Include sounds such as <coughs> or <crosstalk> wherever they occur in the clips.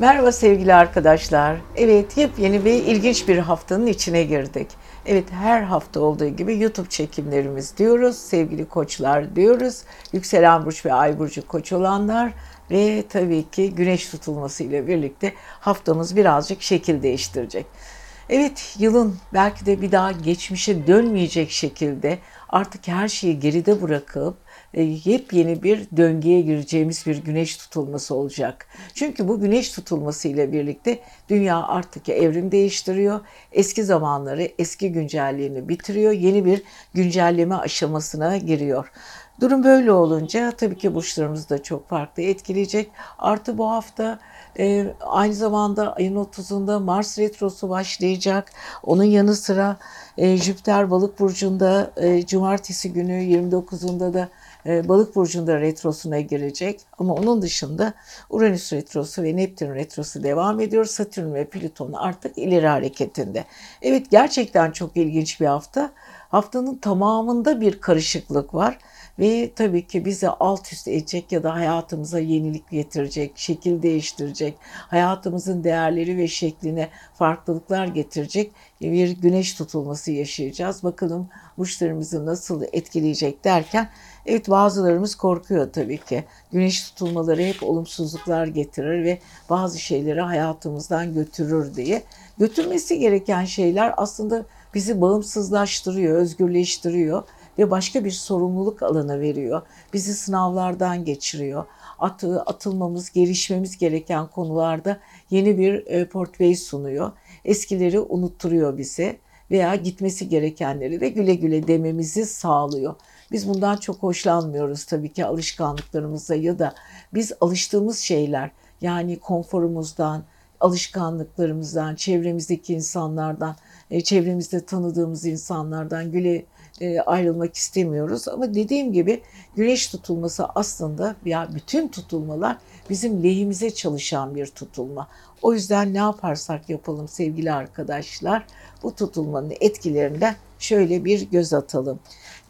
Merhaba sevgili arkadaşlar. Evet yepyeni ve ilginç bir haftanın içine girdik. Evet her hafta olduğu gibi YouTube çekimlerimiz diyoruz. Sevgili koçlar diyoruz. Yükselen burç ve ay burcu koç olanlar ve tabii ki güneş tutulması ile birlikte haftamız birazcık şekil değiştirecek. Evet yılın belki de bir daha geçmişe dönmeyecek şekilde artık her şeyi geride bırakıp yepyeni bir döngüye gireceğimiz bir güneş tutulması olacak. Çünkü bu güneş tutulması ile birlikte dünya artık evrim değiştiriyor. Eski zamanları, eski güncelliğini bitiriyor. Yeni bir güncelleme aşamasına giriyor. Durum böyle olunca tabii ki burçlarımızı da çok farklı etkileyecek. Artı bu hafta e, aynı zamanda ayın 30'unda Mars Retrosu başlayacak. Onun yanı sıra e, Jüpiter Balık Burcu'nda e, Cumartesi günü 29'unda da e, Balık burcunda retrosuna girecek. Ama onun dışında Uranüs retrosu ve Neptün retrosu devam ediyor. Satürn ve Plüton artık ileri hareketinde. Evet gerçekten çok ilginç bir hafta. Haftanın tamamında bir karışıklık var ve tabii ki bizi alt üst edecek ya da hayatımıza yenilik getirecek, şekil değiştirecek, hayatımızın değerleri ve şekline farklılıklar getirecek bir güneş tutulması yaşayacağız. Bakalım burçlarımızı nasıl etkileyecek derken evet bazılarımız korkuyor tabii ki. Güneş tutulmaları hep olumsuzluklar getirir ve bazı şeyleri hayatımızdan götürür diye. Götürmesi gereken şeyler aslında bizi bağımsızlaştırıyor, özgürleştiriyor ve başka bir sorumluluk alanı veriyor. Bizi sınavlardan geçiriyor. Atı, atılmamız, gelişmemiz gereken konularda yeni bir e, portföy sunuyor. Eskileri unutturuyor bize veya gitmesi gerekenleri de güle güle dememizi sağlıyor. Biz bundan çok hoşlanmıyoruz tabii ki alışkanlıklarımızda ya da biz alıştığımız şeyler yani konforumuzdan, alışkanlıklarımızdan, çevremizdeki insanlardan, e, çevremizde tanıdığımız insanlardan güle e, ayrılmak istemiyoruz. Ama dediğim gibi güneş tutulması aslında ya bütün tutulmalar bizim lehimize çalışan bir tutulma. O yüzden ne yaparsak yapalım sevgili arkadaşlar bu tutulmanın etkilerinden şöyle bir göz atalım.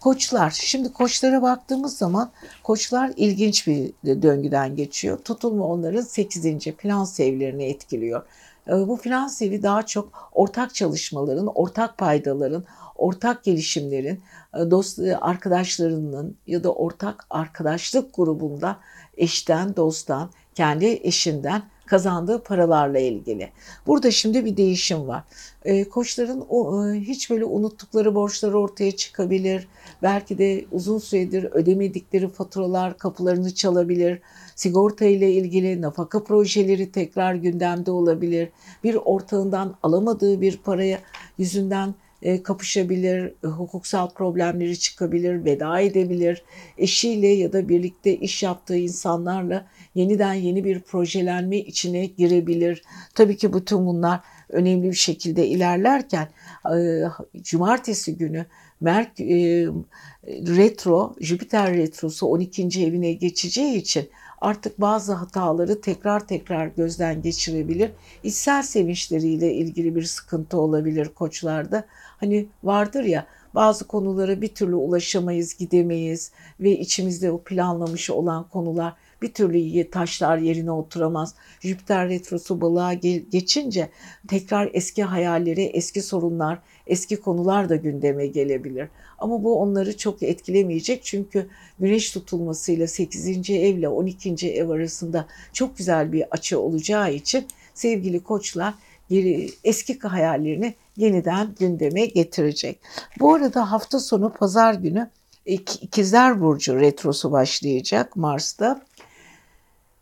Koçlar, şimdi koçlara baktığımız zaman koçlar ilginç bir döngüden geçiyor. Tutulma onların 8. finans evlerini etkiliyor. E, bu finans evi daha çok ortak çalışmaların, ortak paydaların, ortak gelişimlerin, e, dost e, arkadaşlarının ya da ortak arkadaşlık grubunda eşten, dosttan, kendi eşinden kazandığı paralarla ilgili. Burada şimdi bir değişim var. E, koçların e, hiç böyle unuttukları borçları ortaya çıkabilir. Belki de uzun süredir ödemedikleri faturalar kapılarını çalabilir. Sigorta ile ilgili nafaka projeleri tekrar gündemde olabilir. Bir ortağından alamadığı bir paraya yüzünden e, kapışabilir, e, hukuksal problemleri çıkabilir, veda edebilir. Eşiyle ya da birlikte iş yaptığı insanlarla yeniden yeni bir projelenme içine girebilir. Tabii ki bütün bunlar önemli bir şekilde ilerlerken e, cumartesi günü Merk retro, Jüpiter retrosu 12. evine geçeceği için artık bazı hataları tekrar tekrar gözden geçirebilir. İçsel sevinçleriyle ilgili bir sıkıntı olabilir koçlarda. Hani vardır ya bazı konulara bir türlü ulaşamayız, gidemeyiz ve içimizde o planlamış olan konular bir türlü taşlar yerine oturamaz. Jüpiter retrosu balığa geçince tekrar eski hayalleri, eski sorunlar, eski konular da gündeme gelebilir. Ama bu onları çok etkilemeyecek çünkü güneş tutulmasıyla 8. evle 12. ev arasında çok güzel bir açı olacağı için sevgili koçlar geri eski hayallerini yeniden gündeme getirecek. Bu arada hafta sonu pazar günü İkizler Burcu retrosu başlayacak Mars'ta.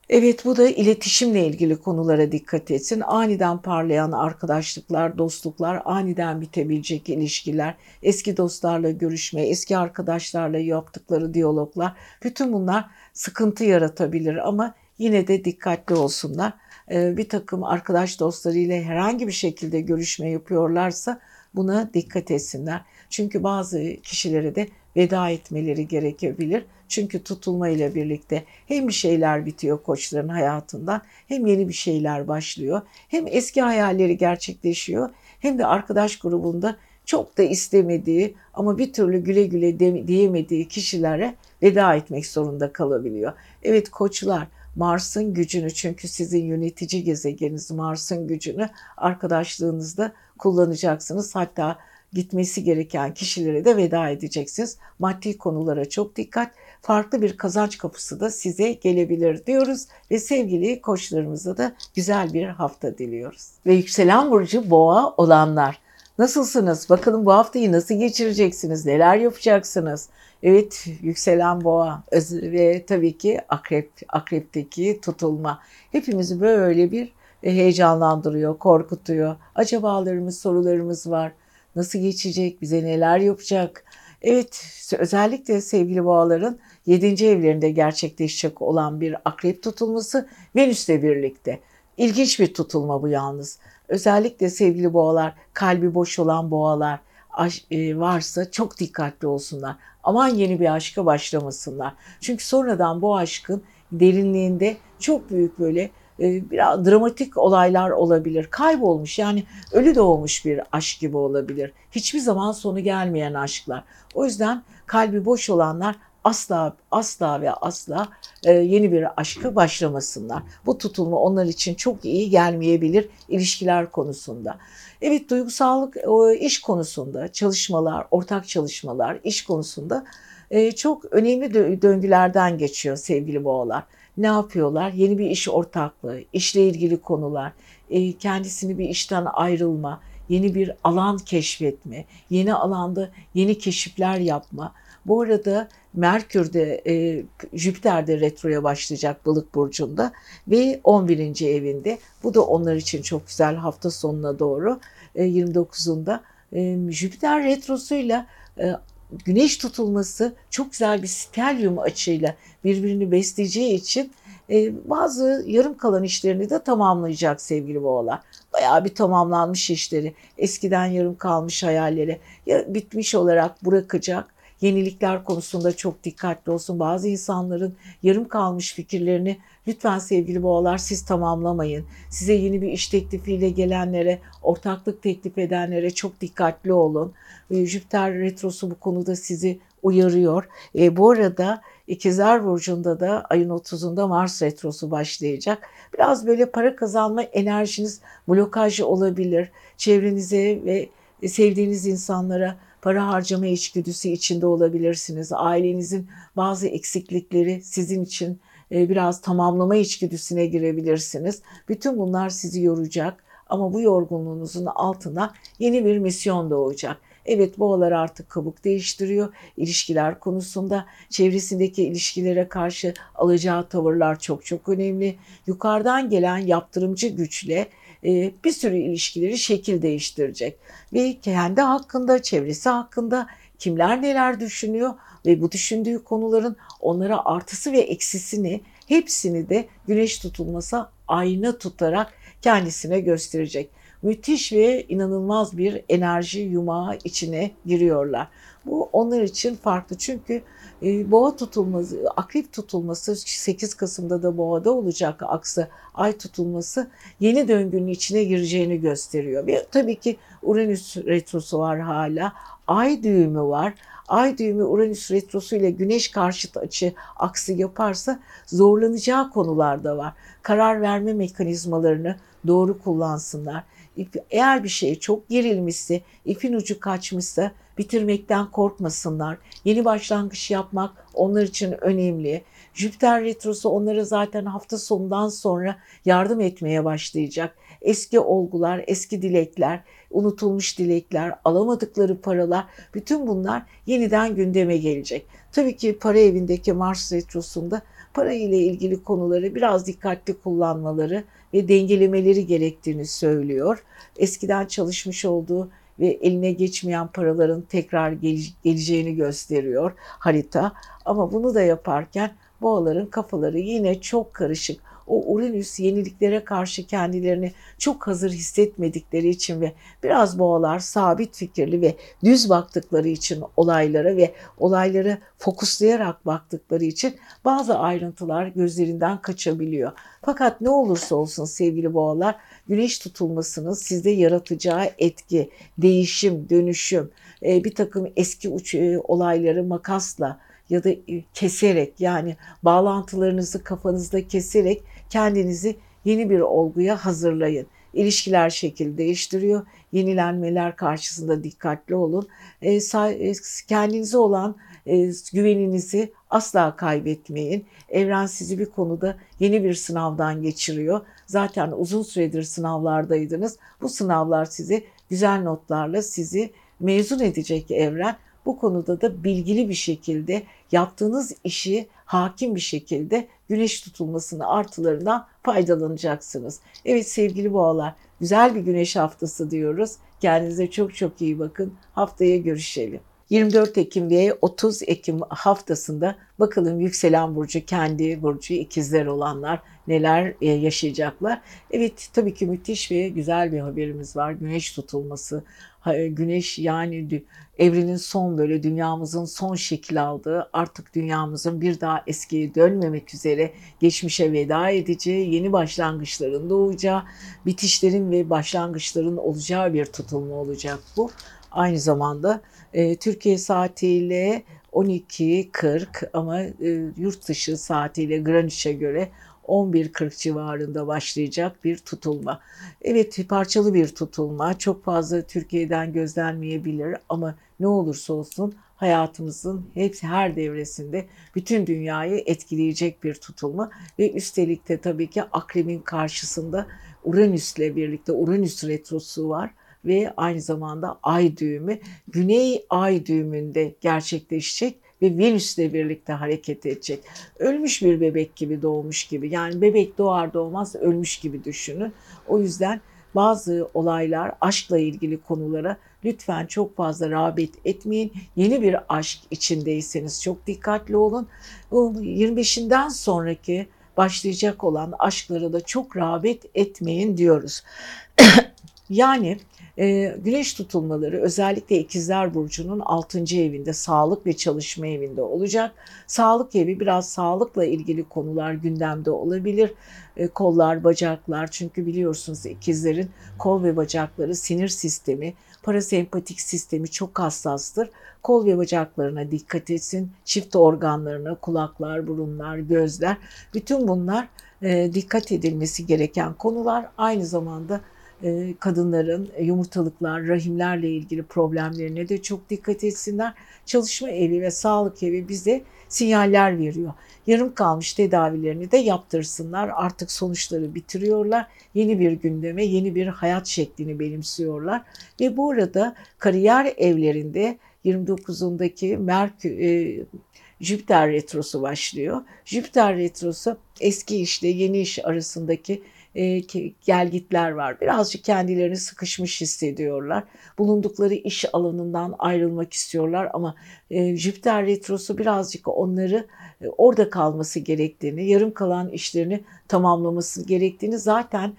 Evet bu da iletişimle ilgili konulara dikkat etsin. Aniden parlayan arkadaşlıklar, dostluklar, aniden bitebilecek ilişkiler, eski dostlarla görüşme, eski arkadaşlarla yaptıkları diyaloglar bütün bunlar sıkıntı yaratabilir ama yine de dikkatli olsunlar. Ee, bir takım arkadaş dostlarıyla herhangi bir şekilde görüşme yapıyorlarsa buna dikkat etsinler. Çünkü bazı kişilere de veda etmeleri gerekebilir. Çünkü tutulma ile birlikte hem bir şeyler bitiyor koçların hayatından hem yeni bir şeyler başlıyor. Hem eski hayalleri gerçekleşiyor hem de arkadaş grubunda çok da istemediği ama bir türlü güle güle diyemediği kişilere veda etmek zorunda kalabiliyor. Evet koçlar Mars'ın gücünü çünkü sizin yönetici gezegeniniz Mars'ın gücünü arkadaşlığınızda kullanacaksınız. Hatta gitmesi gereken kişilere de veda edeceksiniz. Maddi konulara çok dikkat. Farklı bir kazanç kapısı da size gelebilir diyoruz ve sevgili koçlarımıza da güzel bir hafta diliyoruz. Ve yükselen burcu boğa olanlar Nasılsınız? Bakalım bu haftayı nasıl geçireceksiniz? Neler yapacaksınız? Evet, yükselen boğa ve tabii ki akrep, akrepteki tutulma. Hepimizi böyle bir heyecanlandırıyor, korkutuyor. Acabalarımız, sorularımız var. Nasıl geçecek? Bize neler yapacak? Evet, özellikle sevgili boğaların 7. evlerinde gerçekleşecek olan bir akrep tutulması Venüs'le birlikte. İlginç bir tutulma bu yalnız. Özellikle sevgili boğalar, kalbi boş olan boğalar e, varsa çok dikkatli olsunlar. Aman yeni bir aşka başlamasınlar. Çünkü sonradan bu aşkın derinliğinde çok büyük böyle biraz dramatik olaylar olabilir. Kaybolmuş yani ölü doğmuş bir aşk gibi olabilir. Hiçbir zaman sonu gelmeyen aşklar. O yüzden kalbi boş olanlar asla asla ve asla e, yeni bir aşkı başlamasınlar. Bu tutulma onlar için çok iyi gelmeyebilir ilişkiler konusunda. Evet duygusallık iş konusunda çalışmalar, ortak çalışmalar iş konusunda e, çok önemli döngülerden geçiyor sevgili boğalar. Ne yapıyorlar? Yeni bir iş ortaklığı, işle ilgili konular, e, kendisini bir işten ayrılma, yeni bir alan keşfetme, yeni alanda yeni keşifler yapma. Bu arada Merkür'de, e, Jüpiter'de retroya başlayacak balık burcunda ve 11. evinde. Bu da onlar için çok güzel hafta sonuna doğru e, 29'unda. E, Jüpiter retrosuyla e, güneş tutulması çok güzel bir stelyum açıyla birbirini besleyeceği için e, bazı yarım kalan işlerini de tamamlayacak sevgili boğalar. Bayağı bir tamamlanmış işleri, eskiden yarım kalmış hayalleri ya bitmiş olarak bırakacak yenilikler konusunda çok dikkatli olsun. Bazı insanların yarım kalmış fikirlerini lütfen sevgili boğalar siz tamamlamayın. Size yeni bir iş teklifiyle gelenlere, ortaklık teklif edenlere çok dikkatli olun. E, Jüpiter retrosu bu konuda sizi uyarıyor. E, bu arada İkizler Burcu'nda da ayın 30'unda Mars Retrosu başlayacak. Biraz böyle para kazanma enerjiniz blokaj olabilir. Çevrenize ve sevdiğiniz insanlara para harcama içgüdüsü içinde olabilirsiniz. Ailenizin bazı eksiklikleri sizin için e, biraz tamamlama içgüdüsüne girebilirsiniz. Bütün bunlar sizi yoracak ama bu yorgunluğunuzun altına yeni bir misyon doğacak. Evet boğalar artık kabuk değiştiriyor. İlişkiler konusunda çevresindeki ilişkilere karşı alacağı tavırlar çok çok önemli. Yukarıdan gelen yaptırımcı güçle e, bir sürü ilişkileri şekil değiştirecek. Ve kendi hakkında, çevresi hakkında kimler neler düşünüyor ve bu düşündüğü konuların onlara artısı ve eksisini hepsini de güneş tutulması ayna tutarak kendisine gösterecek. Müthiş ve inanılmaz bir enerji yumağı içine giriyorlar. Bu onlar için farklı çünkü e, boğa tutulması, akrep tutulması 8 Kasım'da da boğada olacak aksı ay tutulması yeni döngünün içine gireceğini gösteriyor. Ve tabii ki Uranüs retrosu var hala. Ay düğümü var. Ay düğümü Uranüs retrosu ile Güneş karşıt açı aksi yaparsa zorlanacağı konular da var. Karar verme mekanizmalarını doğru kullansınlar. Eğer bir şey çok gerilmişse, ipin ucu kaçmışsa bitirmekten korkmasınlar. Yeni başlangıç yapmak onlar için önemli. Jüpiter retrosu onlara zaten hafta sonundan sonra yardım etmeye başlayacak. Eski olgular, eski dilekler, unutulmuş dilekler, alamadıkları paralar bütün bunlar yeniden gündeme gelecek. Tabii ki para evindeki Mars retrosunda para ile ilgili konuları biraz dikkatli kullanmaları ve dengelemeleri gerektiğini söylüyor. Eskiden çalışmış olduğu ve eline geçmeyen paraların tekrar geleceğini gösteriyor harita. Ama bunu da yaparken boğaların kafaları yine çok karışık o Uranüs yeniliklere karşı kendilerini çok hazır hissetmedikleri için ve biraz boğalar sabit fikirli ve düz baktıkları için olaylara ve olayları fokuslayarak baktıkları için bazı ayrıntılar gözlerinden kaçabiliyor. Fakat ne olursa olsun sevgili boğalar güneş tutulmasının sizde yaratacağı etki, değişim, dönüşüm, bir takım eski olayları makasla ya da e, keserek yani bağlantılarınızı kafanızda keserek kendinizi yeni bir olguya hazırlayın. İlişkiler şekil değiştiriyor. Yenilenmeler karşısında dikkatli olun. E, e kendinize olan güveninizi asla kaybetmeyin. Evren sizi bir konuda yeni bir sınavdan geçiriyor. Zaten uzun süredir sınavlardaydınız. Bu sınavlar sizi güzel notlarla sizi mezun edecek evren. Bu konuda da bilgili bir şekilde yaptığınız işi hakim bir şekilde güneş tutulmasını artılarından faydalanacaksınız. Evet sevgili boğalar güzel bir güneş haftası diyoruz. Kendinize çok çok iyi bakın. Haftaya görüşelim. 24 Ekim ve 30 Ekim haftasında bakalım yükselen burcu kendi burcu ikizler olanlar neler e, yaşayacaklar. Evet tabii ki müthiş ve güzel bir haberimiz var. Güneş tutulması. E, güneş yani evrenin son böyle dünyamızın son şekil aldığı artık dünyamızın bir daha eskiye dönmemek üzere geçmişe veda edeceği yeni başlangıçların doğacağı bitişlerin ve başlangıçların olacağı bir tutulma olacak bu. Aynı zamanda e, Türkiye saatiyle 12.40 ama e, yurt dışı saatiyle Greenwich'e göre 11.40 civarında başlayacak bir tutulma. Evet parçalı bir tutulma. Çok fazla Türkiye'den gözlenmeyebilir ama ne olursa olsun hayatımızın hepsi her devresinde bütün dünyayı etkileyecek bir tutulma ve üstelik de tabii ki akrebin karşısında Uranüs'le birlikte Uranüs retrosu var ve aynı zamanda ay düğümü güney ay düğümünde gerçekleşecek ve Venüs'le birlikte hareket edecek. Ölmüş bir bebek gibi doğmuş gibi. Yani bebek doğar doğmaz ölmüş gibi düşünün. O yüzden bazı olaylar aşkla ilgili konulara lütfen çok fazla rağbet etmeyin. Yeni bir aşk içindeyseniz çok dikkatli olun. 25'inden sonraki başlayacak olan aşklara da çok rağbet etmeyin diyoruz. <coughs> yani e, güneş tutulmaları özellikle ikizler burcunun 6. evinde sağlık ve çalışma evinde olacak. Sağlık evi biraz sağlıkla ilgili konular gündemde olabilir. E, kollar, bacaklar çünkü biliyorsunuz ikizlerin kol ve bacakları sinir sistemi, parasempatik sistemi çok hassastır. Kol ve bacaklarına dikkat etsin. Çift organlarına, kulaklar, burunlar, gözler bütün bunlar e, dikkat edilmesi gereken konular. Aynı zamanda kadınların yumurtalıklar, rahimlerle ilgili problemlerine de çok dikkat etsinler. Çalışma evi ve sağlık evi bize sinyaller veriyor. Yarım kalmış tedavilerini de yaptırsınlar. Artık sonuçları bitiriyorlar. Yeni bir gündeme, yeni bir hayat şeklini benimsiyorlar. Ve bu arada kariyer evlerinde 29'undaki Merkür e, Jüpiter retrosu başlıyor. Jüpiter retrosu eski işle yeni iş arasındaki e, gelgitler var. Birazcık kendilerini sıkışmış hissediyorlar. Bulundukları iş alanından ayrılmak istiyorlar ama e, Jüpiter retrosu birazcık onları e, orada kalması gerektiğini, yarım kalan işlerini tamamlaması gerektiğini zaten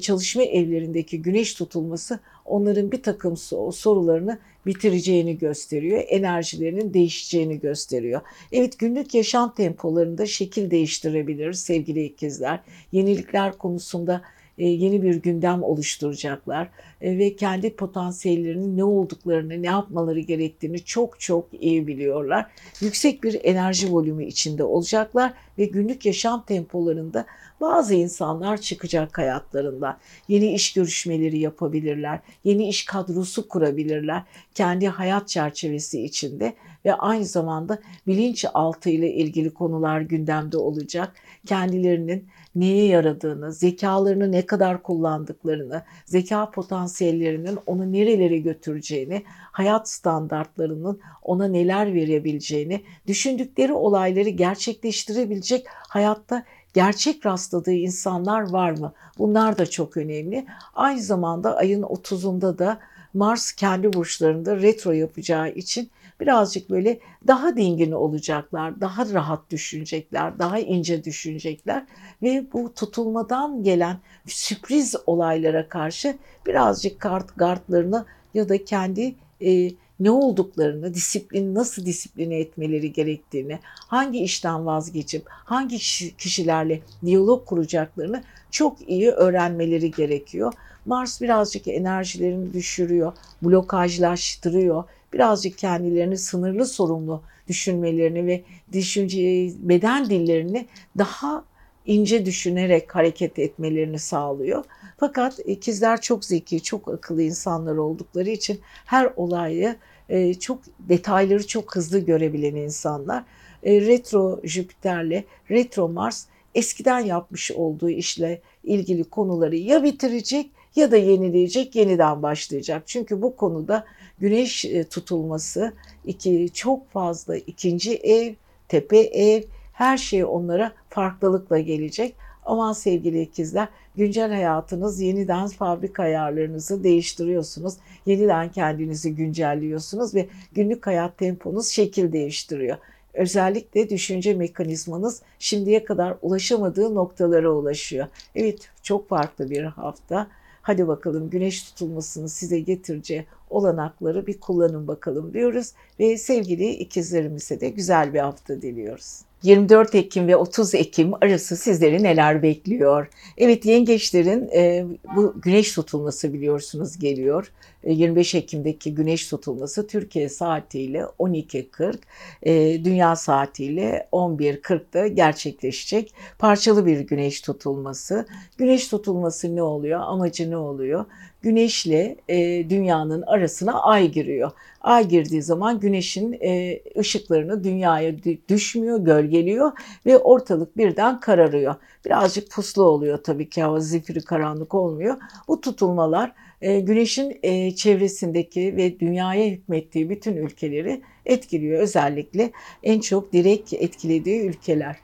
çalışma evlerindeki güneş tutulması onların bir takım sorularını bitireceğini gösteriyor. Enerjilerinin değişeceğini gösteriyor. Evet günlük yaşam tempolarında şekil değiştirebilir sevgili ikizler. Yenilikler konusunda e, yeni bir gündem oluşturacaklar e, ve kendi potansiyellerinin ne olduklarını, ne yapmaları gerektiğini çok çok iyi biliyorlar. Yüksek bir enerji volümü içinde olacaklar ve günlük yaşam tempolarında bazı insanlar çıkacak hayatlarında. Yeni iş görüşmeleri yapabilirler, yeni iş kadrosu kurabilirler kendi hayat çerçevesi içinde ve aynı zamanda bilinçaltı ile ilgili konular gündemde olacak. Kendilerinin neye yaradığını, zekalarını ne kadar kullandıklarını, zeka potansiyellerinin onu nerelere götüreceğini, hayat standartlarının ona neler verebileceğini, düşündükleri olayları gerçekleştirebilecek hayatta gerçek rastladığı insanlar var mı? Bunlar da çok önemli. Aynı zamanda ayın 30'unda da Mars kendi burçlarında retro yapacağı için birazcık böyle daha dingin olacaklar, daha rahat düşünecekler, daha ince düşünecekler ve bu tutulmadan gelen sürpriz olaylara karşı birazcık kart gardlarını ya da kendi e, ne olduklarını, disiplin nasıl disipline etmeleri gerektiğini, hangi işten vazgeçip hangi kişilerle diyalog kuracaklarını çok iyi öğrenmeleri gerekiyor. Mars birazcık enerjilerini düşürüyor, blokajlaştırıyor. Birazcık kendilerini sınırlı sorumlu düşünmelerini ve düşünce beden dillerini daha ince düşünerek hareket etmelerini sağlıyor. Fakat ikizler çok zeki, çok akıllı insanlar oldukları için her olayı e, çok detayları çok hızlı görebilen insanlar. E, retro Jüpiter'le retro Mars eskiden yapmış olduğu işle ilgili konuları ya bitirecek ya da yenileyecek, yeniden başlayacak. Çünkü bu konuda güneş e, tutulması iki çok fazla ikinci ev, tepe ev her şey onlara farklılıkla gelecek. Aman sevgili ikizler güncel hayatınız yeniden fabrika ayarlarınızı değiştiriyorsunuz. Yeniden kendinizi güncelliyorsunuz ve günlük hayat temponuz şekil değiştiriyor. Özellikle düşünce mekanizmanız şimdiye kadar ulaşamadığı noktalara ulaşıyor. Evet çok farklı bir hafta. Hadi bakalım güneş tutulmasını size getireceği olanakları bir kullanın bakalım diyoruz ve sevgili ikizlerimize de güzel bir hafta diliyoruz. 24 Ekim ve 30 Ekim arası sizleri neler bekliyor? Evet yengeçlerin e, bu güneş tutulması biliyorsunuz geliyor. 25 e, Ekim'deki güneş tutulması Türkiye saatiyle 12.40, e, dünya saatiyle 11.40'da gerçekleşecek. Parçalı bir güneş tutulması. Güneş tutulması ne oluyor? Amacı ne oluyor? Güneşle e, dünyanın arasına ay giriyor. Ay girdiği zaman güneşin e, ışıklarını dünyaya düşmüyor, gölgeliyor ve ortalık birden kararıyor. Birazcık puslu oluyor tabii ki hava zifiri karanlık olmuyor. Bu tutulmalar e, güneşin e, çevresindeki ve dünyaya hükmettiği bütün ülkeleri etkiliyor. Özellikle en çok direkt etkilediği ülkeler.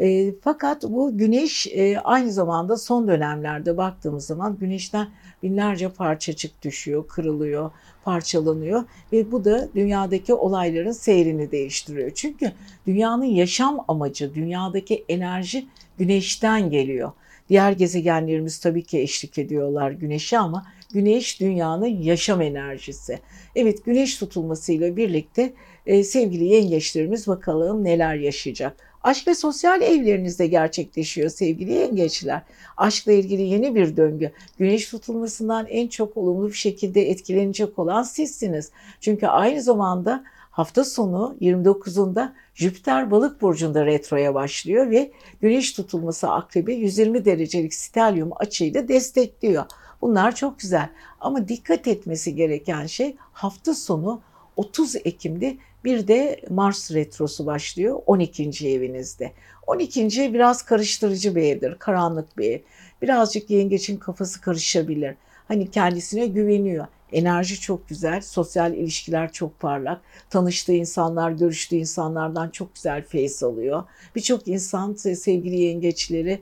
E, fakat bu güneş e, aynı zamanda son dönemlerde baktığımız zaman güneşten binlerce parçacık düşüyor, kırılıyor, parçalanıyor ve bu da dünyadaki olayların seyrini değiştiriyor. Çünkü dünyanın yaşam amacı, dünyadaki enerji güneşten geliyor. Diğer gezegenlerimiz tabii ki eşlik ediyorlar güneşe ama güneş dünyanın yaşam enerjisi. Evet güneş tutulmasıyla birlikte e, sevgili yengeçlerimiz bakalım neler yaşayacak. Aşk ve sosyal evlerinizde gerçekleşiyor sevgili yengeçler. Aşkla ilgili yeni bir döngü. Güneş tutulmasından en çok olumlu bir şekilde etkilenecek olan sizsiniz. Çünkü aynı zamanda hafta sonu 29'unda Jüpiter balık burcunda retroya başlıyor ve güneş tutulması akrebi 120 derecelik stelyum açıyla destekliyor. Bunlar çok güzel ama dikkat etmesi gereken şey hafta sonu 30 Ekim'de bir de Mars retrosu başlıyor 12. evinizde. 12. ev biraz karıştırıcı bir evdir, karanlık bir ev. Birazcık yengeçin kafası karışabilir. Hani kendisine güveniyor. Enerji çok güzel, sosyal ilişkiler çok parlak. Tanıştığı insanlar, görüştüğü insanlardan çok güzel feyiz alıyor. Birçok insan sevgili yengeçleri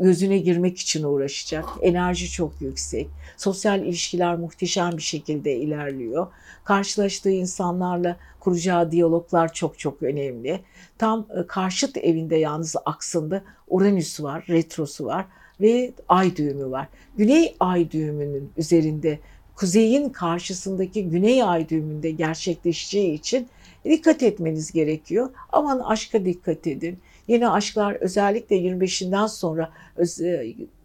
gözüne girmek için uğraşacak. Enerji çok yüksek. Sosyal ilişkiler muhteşem bir şekilde ilerliyor. Karşılaştığı insanlarla kuracağı diyaloglar çok çok önemli. Tam e, karşıt evinde yalnız aksında Uranüs var, retrosu var ve ay düğümü var. Güney ay düğümünün üzerinde kuzeyin karşısındaki güney ay düğümünde gerçekleşeceği için dikkat etmeniz gerekiyor. Aman aşka dikkat edin. Yeni aşklar özellikle 25'inden sonra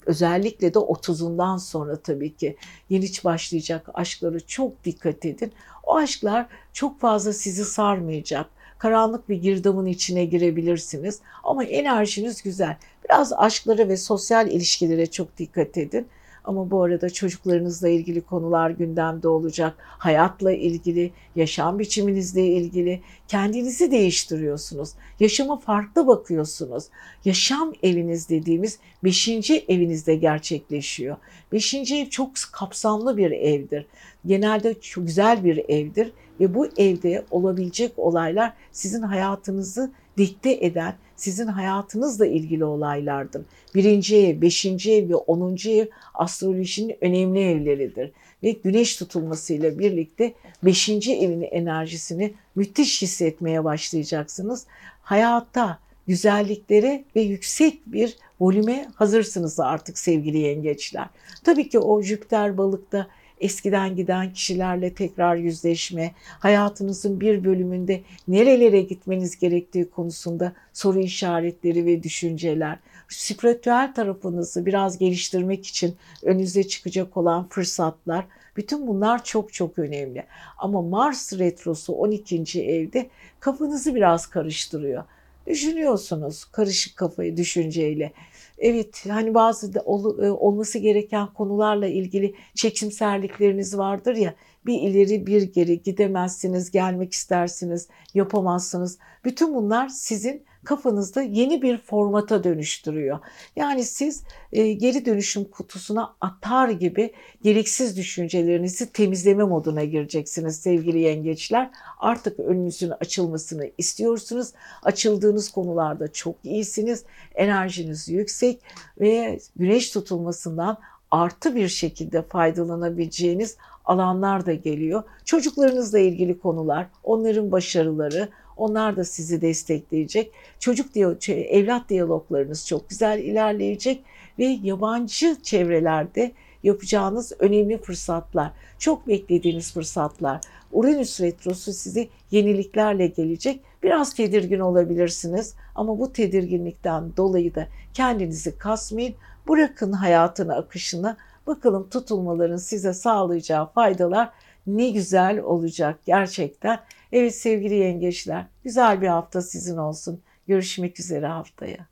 özellikle de 30'undan sonra tabii ki yeni başlayacak aşkları çok dikkat edin. O aşklar çok fazla sizi sarmayacak. Karanlık bir girdabın içine girebilirsiniz ama enerjiniz güzel. Biraz aşklara ve sosyal ilişkilere çok dikkat edin. Ama bu arada çocuklarınızla ilgili konular gündemde olacak. Hayatla ilgili, yaşam biçiminizle ilgili kendinizi değiştiriyorsunuz. Yaşama farklı bakıyorsunuz. Yaşam eviniz dediğimiz beşinci evinizde gerçekleşiyor. Beşinci ev çok kapsamlı bir evdir. Genelde çok güzel bir evdir ve bu evde olabilecek olaylar sizin hayatınızı dikte eden, sizin hayatınızla ilgili olaylardır. Birinci ev, beşinci ev ve onuncu ev astrolojinin önemli evleridir. Ve güneş tutulmasıyla birlikte beşinci evin enerjisini müthiş hissetmeye başlayacaksınız. Hayatta güzelliklere ve yüksek bir volüme hazırsınız artık sevgili yengeçler. Tabii ki o Jüpiter balıkta eskiden giden kişilerle tekrar yüzleşme, hayatınızın bir bölümünde nerelere gitmeniz gerektiği konusunda soru işaretleri ve düşünceler, spiritüel tarafınızı biraz geliştirmek için önünüze çıkacak olan fırsatlar, bütün bunlar çok çok önemli. Ama Mars retrosu 12. evde kafanızı biraz karıştırıyor. Düşünüyorsunuz karışık kafayı düşünceyle. Evet hani bazı da ol, e, olması gereken konularla ilgili çekimserlikleriniz vardır ya bir ileri bir geri gidemezsiniz, gelmek istersiniz, yapamazsınız. Bütün bunlar sizin kafanızda yeni bir formata dönüştürüyor. Yani siz e, geri dönüşüm kutusuna atar gibi gereksiz düşüncelerinizi temizleme moduna gireceksiniz sevgili yengeçler. Artık önünüzün açılmasını istiyorsunuz. Açıldığınız konularda çok iyisiniz. Enerjiniz yüksek ve güneş tutulmasından artı bir şekilde faydalanabileceğiniz alanlar da geliyor. Çocuklarınızla ilgili konular, onların başarıları, onlar da sizi destekleyecek. Çocuk diyor, evlat diyaloglarınız çok güzel ilerleyecek ve yabancı çevrelerde yapacağınız önemli fırsatlar, çok beklediğiniz fırsatlar. Uranüs retrosu sizi yeniliklerle gelecek. Biraz tedirgin olabilirsiniz ama bu tedirginlikten dolayı da kendinizi kasmayın. Bırakın hayatın akışına. Bakalım tutulmaların size sağlayacağı faydalar ne güzel olacak gerçekten. Evet sevgili yengeçler güzel bir hafta sizin olsun. Görüşmek üzere haftaya.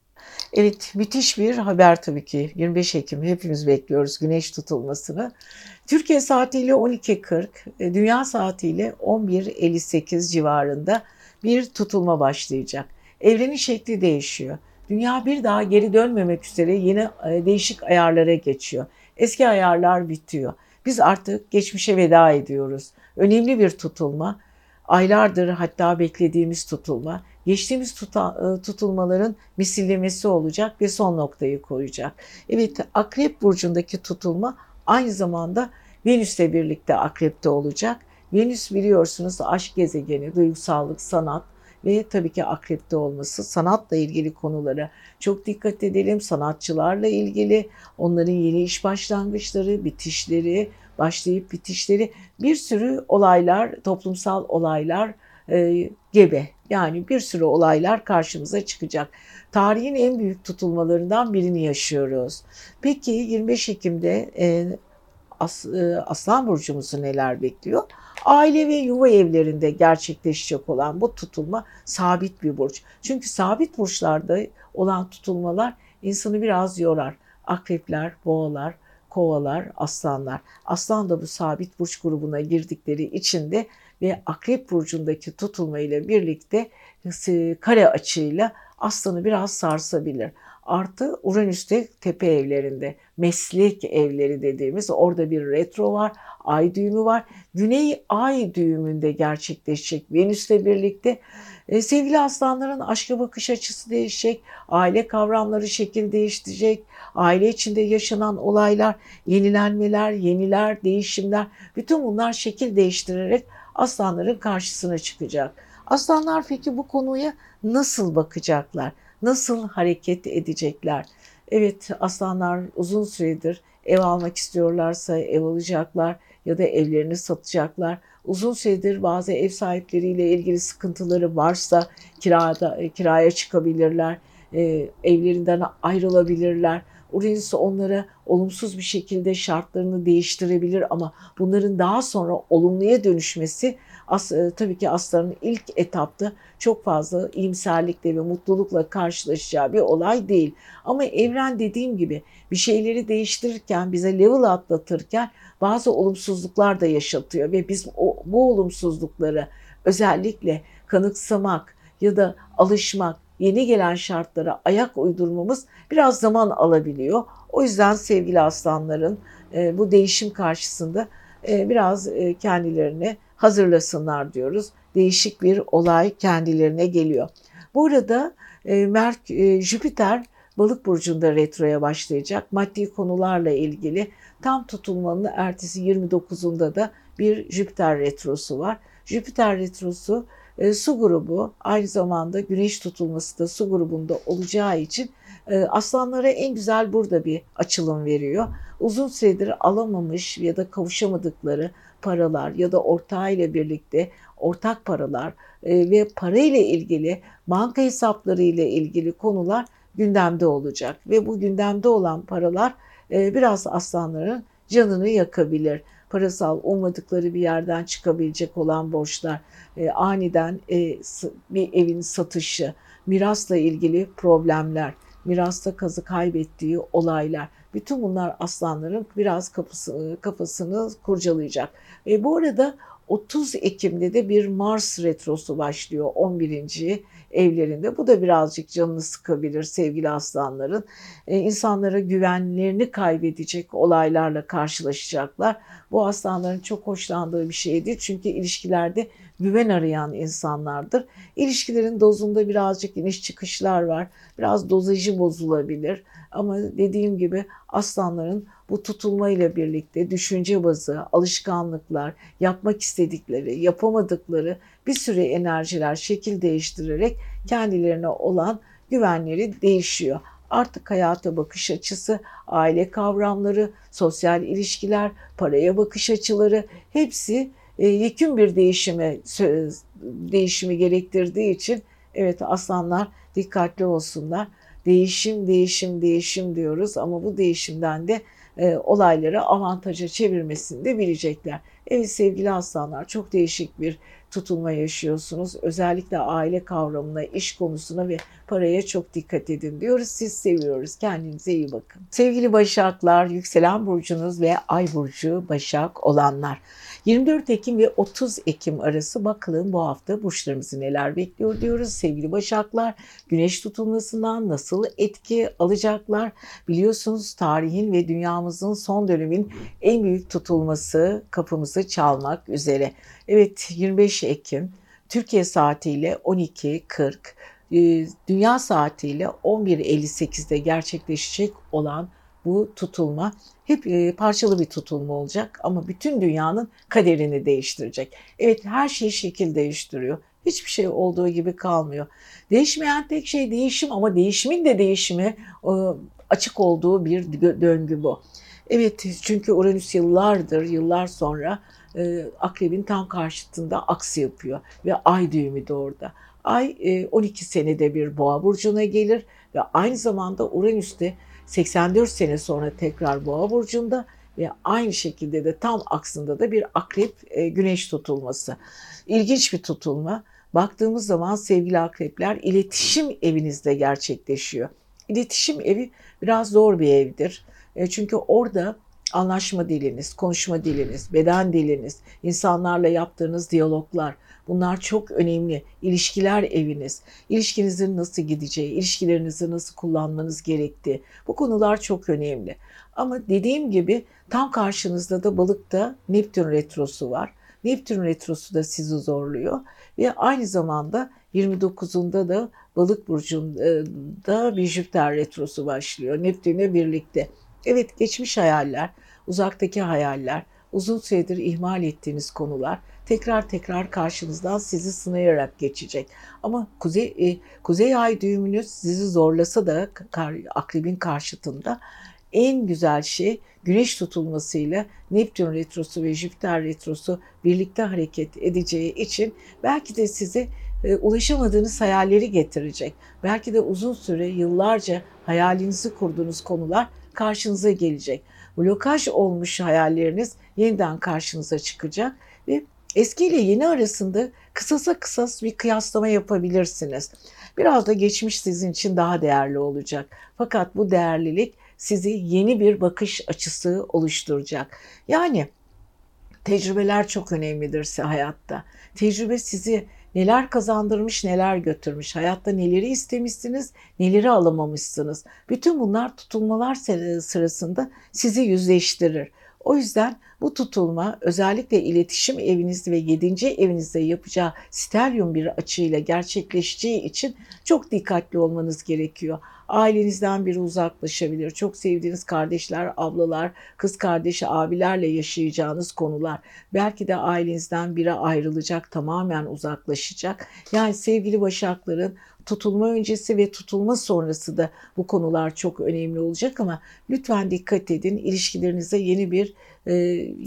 Evet müthiş bir haber tabii ki 25 Ekim hepimiz bekliyoruz güneş tutulmasını. Türkiye saatiyle 12.40, e, dünya saatiyle 11.58 civarında bir tutulma başlayacak. Evrenin şekli değişiyor. Dünya bir daha geri dönmemek üzere yeni e, değişik ayarlara geçiyor. Eski ayarlar bitiyor. Biz artık geçmişe veda ediyoruz. Önemli bir tutulma. Aylardır hatta beklediğimiz tutulma. Geçtiğimiz tuta, e, tutulmaların misillemesi olacak ve son noktayı koyacak. Evet Akrep Burcu'ndaki tutulma aynı zamanda Venüs'le birlikte Akrep'te olacak. Venüs biliyorsunuz aşk gezegeni, duygusallık, sanat, ve tabii ki akrepte olması sanatla ilgili konulara çok dikkat edelim. Sanatçılarla ilgili onların yeni iş başlangıçları, bitişleri, başlayıp bitişleri bir sürü olaylar, toplumsal olaylar e, gebe. Yani bir sürü olaylar karşımıza çıkacak. Tarihin en büyük tutulmalarından birini yaşıyoruz. Peki 25 Ekim'de e, As, e, Aslan Burcumuzu neler bekliyor? Aile ve yuva evlerinde gerçekleşecek olan bu tutulma sabit bir burç. Çünkü sabit burçlarda olan tutulmalar insanı biraz yorar. Akrepler, boğalar, kovalar, aslanlar. Aslan da bu sabit burç grubuna girdikleri için de ve akrep burcundaki tutulma ile birlikte kare açıyla aslanı biraz sarsabilir. Artı Uranüs'te tepe evlerinde meslek evleri dediğimiz orada bir retro var, ay düğümü var. Güney ay düğümünde gerçekleşecek Venüs'le birlikte. E, sevgili aslanların aşka bakış açısı değişecek, aile kavramları şekil değiştirecek, aile içinde yaşanan olaylar, yenilenmeler, yeniler, değişimler bütün bunlar şekil değiştirerek aslanların karşısına çıkacak. Aslanlar peki bu konuya nasıl bakacaklar? Nasıl hareket edecekler? Evet aslanlar uzun süredir ev almak istiyorlarsa ev alacaklar ya da evlerini satacaklar. Uzun süredir bazı ev sahipleriyle ilgili sıkıntıları varsa kirada kiraya çıkabilirler. E, evlerinden ayrılabilirler. Uranüs onlara olumsuz bir şekilde şartlarını değiştirebilir ama bunların daha sonra olumluya dönüşmesi as, e, tabii ki aslanın ilk etapta çok fazla iyimserlikle ve mutlulukla karşılaşacağı bir olay değil. Ama evren dediğim gibi bir şeyleri değiştirirken, bize level atlatırken bazı olumsuzluklar da yaşatıyor ve biz o, bu olumsuzlukları özellikle kanıksamak ya da alışmak, yeni gelen şartlara ayak uydurmamız biraz zaman alabiliyor. O yüzden sevgili aslanların e, bu değişim karşısında e, biraz e, kendilerini hazırlasınlar diyoruz. Değişik bir olay kendilerine geliyor. Bu arada Merk, Jüpiter balık burcunda retroya başlayacak. Maddi konularla ilgili tam tutulmanın ertesi 29'unda da bir Jüpiter retrosu var. Jüpiter retrosu E, su grubu aynı zamanda güneş tutulması da su grubunda olacağı için e, aslanlara en güzel burada bir açılım veriyor. Uzun süredir alamamış ya da kavuşamadıkları paralar ya da ortağıyla birlikte ortak paralar e, ve parayla ilgili banka hesapları ile ilgili konular gündemde olacak ve bu gündemde olan paralar e, biraz aslanların canını yakabilir. Parasal olmadıkları bir yerden çıkabilecek olan borçlar, e, aniden bir evin satışı, mirasla ilgili problemler, mirasta kazı kaybettiği olaylar. Bütün bunlar aslanların biraz kapısı, kafasını kurcalayacak. E, bu arada 30 Ekim'de de bir Mars retrosu başlıyor 11. evlerinde. Bu da birazcık canını sıkabilir sevgili aslanların. Ee, insanlara güvenlerini kaybedecek olaylarla karşılaşacaklar. Bu aslanların çok hoşlandığı bir şeydir. Çünkü ilişkilerde güven arayan insanlardır. İlişkilerin dozunda birazcık iniş çıkışlar var. Biraz dozajı bozulabilir. Ama dediğim gibi aslanların bu tutulmayla birlikte düşünce bazı, alışkanlıklar, yapmak istedikleri, yapamadıkları bir sürü enerjiler şekil değiştirerek kendilerine olan güvenleri değişiyor. Artık hayata bakış açısı, aile kavramları, sosyal ilişkiler, paraya bakış açıları hepsi e, yekün bir değişimi değişimi gerektirdiği için evet aslanlar dikkatli olsunlar. Değişim, değişim, değişim diyoruz ama bu değişimden de e, olayları avantaja çevirmesini de bilecekler. Evet sevgili aslanlar çok değişik bir tutulma yaşıyorsunuz. Özellikle aile kavramına, iş konusuna ve paraya çok dikkat edin diyoruz. Siz seviyoruz. Kendinize iyi bakın. Sevgili Başaklar, yükselen burcunuz ve ay burcu Başak olanlar. 24 Ekim ve 30 Ekim arası bakalım bu hafta burçlarımızı neler bekliyor diyoruz. Sevgili Başaklar güneş tutulmasından nasıl etki alacaklar? Biliyorsunuz tarihin ve dünyamızın son dönemin en büyük tutulması kapımızı çalmak üzere. Evet 25 Ekim Türkiye saatiyle 12.40 e, Dünya saatiyle 11.58'de gerçekleşecek olan bu tutulma hep e, parçalı bir tutulma olacak ama bütün dünyanın kaderini değiştirecek. Evet her şey şekil değiştiriyor. Hiçbir şey olduğu gibi kalmıyor. Değişmeyen tek şey değişim ama değişimin de değişimi e, açık olduğu bir döngü bu. Evet çünkü Uranüs yıllardır, yıllar sonra e, akrebin tam karşıtında aksi yapıyor ve ay düğümü de orada. Ay 12 senede bir boğa burcuna gelir ve aynı zamanda Uranüs'te 84 sene sonra tekrar Boğa burcunda ve aynı şekilde de tam aksında da bir akrep e, güneş tutulması. İlginç bir tutulma. Baktığımız zaman sevgili akrepler iletişim evinizde gerçekleşiyor. İletişim evi biraz zor bir evdir. E, çünkü orada anlaşma diliniz, konuşma diliniz, beden diliniz, insanlarla yaptığınız diyaloglar, Bunlar çok önemli. İlişkiler eviniz, ilişkinizin nasıl gideceği, ilişkilerinizi nasıl kullanmanız gerektiği. Bu konular çok önemli. Ama dediğim gibi tam karşınızda da balıkta Neptün retrosu var. Neptün retrosu da sizi zorluyor ve aynı zamanda 29'unda da balık burcunda bir Jüpiter retrosu başlıyor Neptün'le birlikte. Evet geçmiş hayaller, uzaktaki hayaller, uzun süredir ihmal ettiğiniz konular tekrar tekrar karşınızdan sizi sınayarak geçecek. Ama kuzey e, kuzey ay düğümünüz sizi zorlasa da kar, akrebin karşıtında en güzel şey güneş tutulmasıyla Neptün retrosu ve Jüpiter retrosu birlikte hareket edeceği için belki de size e, ulaşamadığınız hayalleri getirecek. Belki de uzun süre yıllarca hayalinizi kurduğunuz konular karşınıza gelecek. Blokaj olmuş hayalleriniz yeniden karşınıza çıkacak ve Eski ile yeni arasında kısasa kısas bir kıyaslama yapabilirsiniz. Biraz da geçmiş sizin için daha değerli olacak. Fakat bu değerlilik sizi yeni bir bakış açısı oluşturacak. Yani tecrübeler çok önemlidir hayatta. Tecrübe sizi neler kazandırmış, neler götürmüş, hayatta neleri istemişsiniz, neleri alamamışsınız. Bütün bunlar tutulmalar sırasında sizi yüzleştirir. O yüzden bu tutulma özellikle iletişim evinizde ve 7. evinizde yapacağı stelyum bir açıyla gerçekleşeceği için çok dikkatli olmanız gerekiyor. Ailenizden biri uzaklaşabilir. Çok sevdiğiniz kardeşler, ablalar, kız kardeşi, abilerle yaşayacağınız konular. Belki de ailenizden biri ayrılacak, tamamen uzaklaşacak. Yani sevgili Başakların tutulma öncesi ve tutulma sonrası da bu konular çok önemli olacak ama lütfen dikkat edin. İlişkilerinize yeni bir e,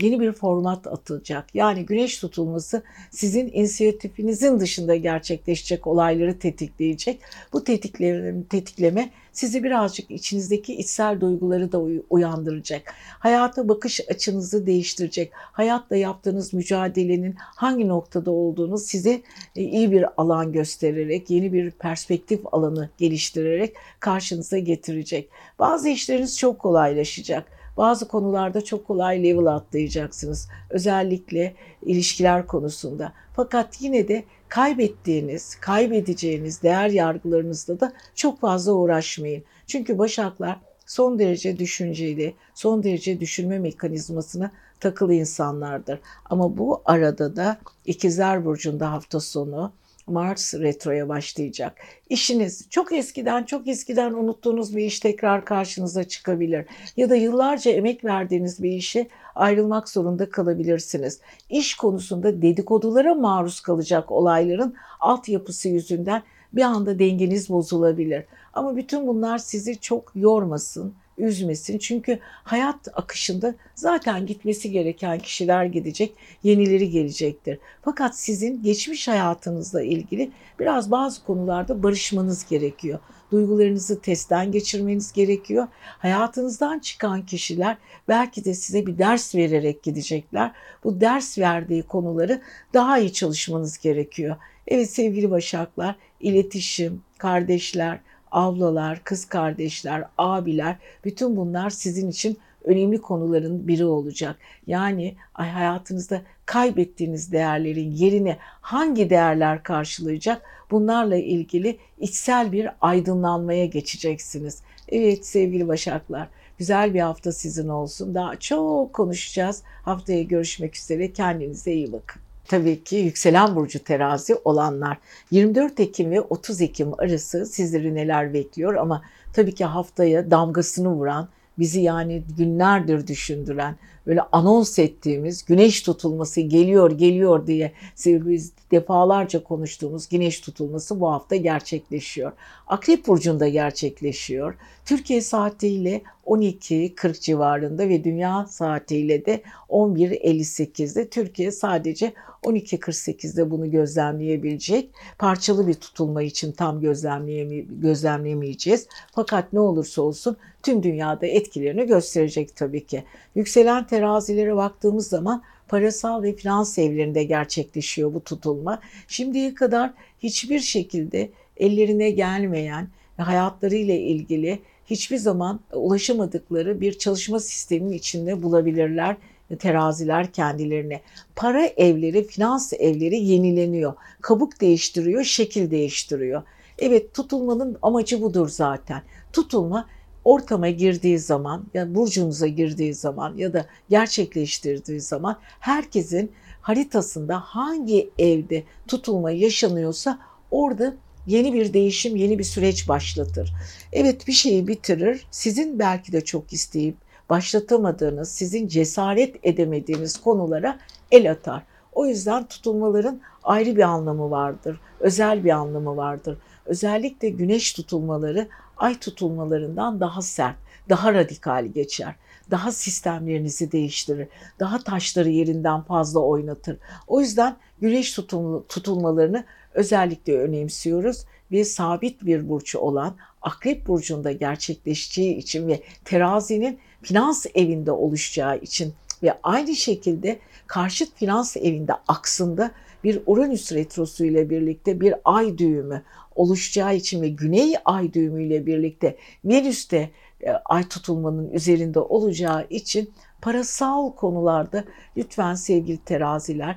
yeni bir format atılacak. Yani güneş tutulması sizin inisiyatifinizin dışında gerçekleşecek olayları tetikleyecek. Bu tetikleme, sizi birazcık içinizdeki içsel duyguları da uyandıracak. Hayata bakış açınızı değiştirecek. Hayatla yaptığınız mücadelenin hangi noktada olduğunu size e, iyi bir alan göstererek, yeni bir perspektif alanı geliştirerek karşınıza getirecek. Bazı işleriniz çok kolaylaşacak bazı konularda çok kolay level atlayacaksınız. Özellikle ilişkiler konusunda. Fakat yine de kaybettiğiniz, kaybedeceğiniz değer yargılarınızda da çok fazla uğraşmayın. Çünkü başaklar son derece düşünceli, son derece düşünme mekanizmasına takılı insanlardır. Ama bu arada da İkizler Burcu'nda hafta sonu Mars retroya başlayacak. İşiniz çok eskiden çok eskiden unuttuğunuz bir iş tekrar karşınıza çıkabilir. Ya da yıllarca emek verdiğiniz bir işe ayrılmak zorunda kalabilirsiniz. İş konusunda dedikodulara maruz kalacak olayların altyapısı yüzünden bir anda dengeniz bozulabilir. Ama bütün bunlar sizi çok yormasın, üzmesin. Çünkü hayat akışında zaten gitmesi gereken kişiler gidecek, yenileri gelecektir. Fakat sizin geçmiş hayatınızla ilgili biraz bazı konularda barışmanız gerekiyor. Duygularınızı testten geçirmeniz gerekiyor. Hayatınızdan çıkan kişiler belki de size bir ders vererek gidecekler. Bu ders verdiği konuları daha iyi çalışmanız gerekiyor. Evet sevgili Başaklar, iletişim, kardeşler, ablalar, kız kardeşler, abiler bütün bunlar sizin için önemli konuların biri olacak. Yani hayatınızda kaybettiğiniz değerlerin yerine hangi değerler karşılayacak? Bunlarla ilgili içsel bir aydınlanmaya geçeceksiniz. Evet sevgili Başaklar, güzel bir hafta sizin olsun. Daha çok konuşacağız. Haftaya görüşmek üzere. Kendinize iyi bakın tabii ki yükselen burcu terazi olanlar. 24 Ekim ve 30 Ekim arası sizleri neler bekliyor ama tabii ki haftaya damgasını vuran, bizi yani günlerdir düşündüren, böyle anons ettiğimiz güneş tutulması geliyor geliyor diye biz defalarca konuştuğumuz güneş tutulması bu hafta gerçekleşiyor. Akrep burcunda gerçekleşiyor. Türkiye saatiyle 12.40 civarında ve dünya saatiyle de 11.58'de Türkiye sadece 12.48'de bunu gözlemleyebilecek. Parçalı bir tutulma için tam gözlemleyemeyeceğiz. Fakat ne olursa olsun tüm dünyada etkilerini gösterecek tabii ki. Yükselen terazilere baktığımız zaman parasal ve finans evlerinde gerçekleşiyor bu tutulma. Şimdiye kadar hiçbir şekilde ellerine gelmeyen hayatlarıyla ilgili hiçbir zaman ulaşamadıkları bir çalışma sisteminin içinde bulabilirler teraziler kendilerine. Para evleri, finans evleri yenileniyor. Kabuk değiştiriyor, şekil değiştiriyor. Evet tutulmanın amacı budur zaten. Tutulma ortama girdiği zaman yani burcunuza girdiği zaman ya da gerçekleştirdiği zaman herkesin haritasında hangi evde tutulma yaşanıyorsa orada yeni bir değişim, yeni bir süreç başlatır. Evet bir şeyi bitirir. Sizin belki de çok isteyip başlatamadığınız, sizin cesaret edemediğiniz konulara el atar. O yüzden tutulmaların ayrı bir anlamı vardır, özel bir anlamı vardır. Özellikle güneş tutulmaları ay tutulmalarından daha sert, daha radikal geçer. Daha sistemlerinizi değiştirir. Daha taşları yerinden fazla oynatır. O yüzden güneş tutulmalarını özellikle önemsiyoruz. Ve sabit bir burcu olan Akrep burcunda gerçekleşeceği için ve terazinin finans evinde oluşacağı için ve aynı şekilde karşıt finans evinde aksında bir Uranüs retrosu ile birlikte bir ay düğümü oluşacağı için ve güney ay düğümü ile birlikte Venüs'te e, ay tutulmanın üzerinde olacağı için parasal konularda lütfen sevgili teraziler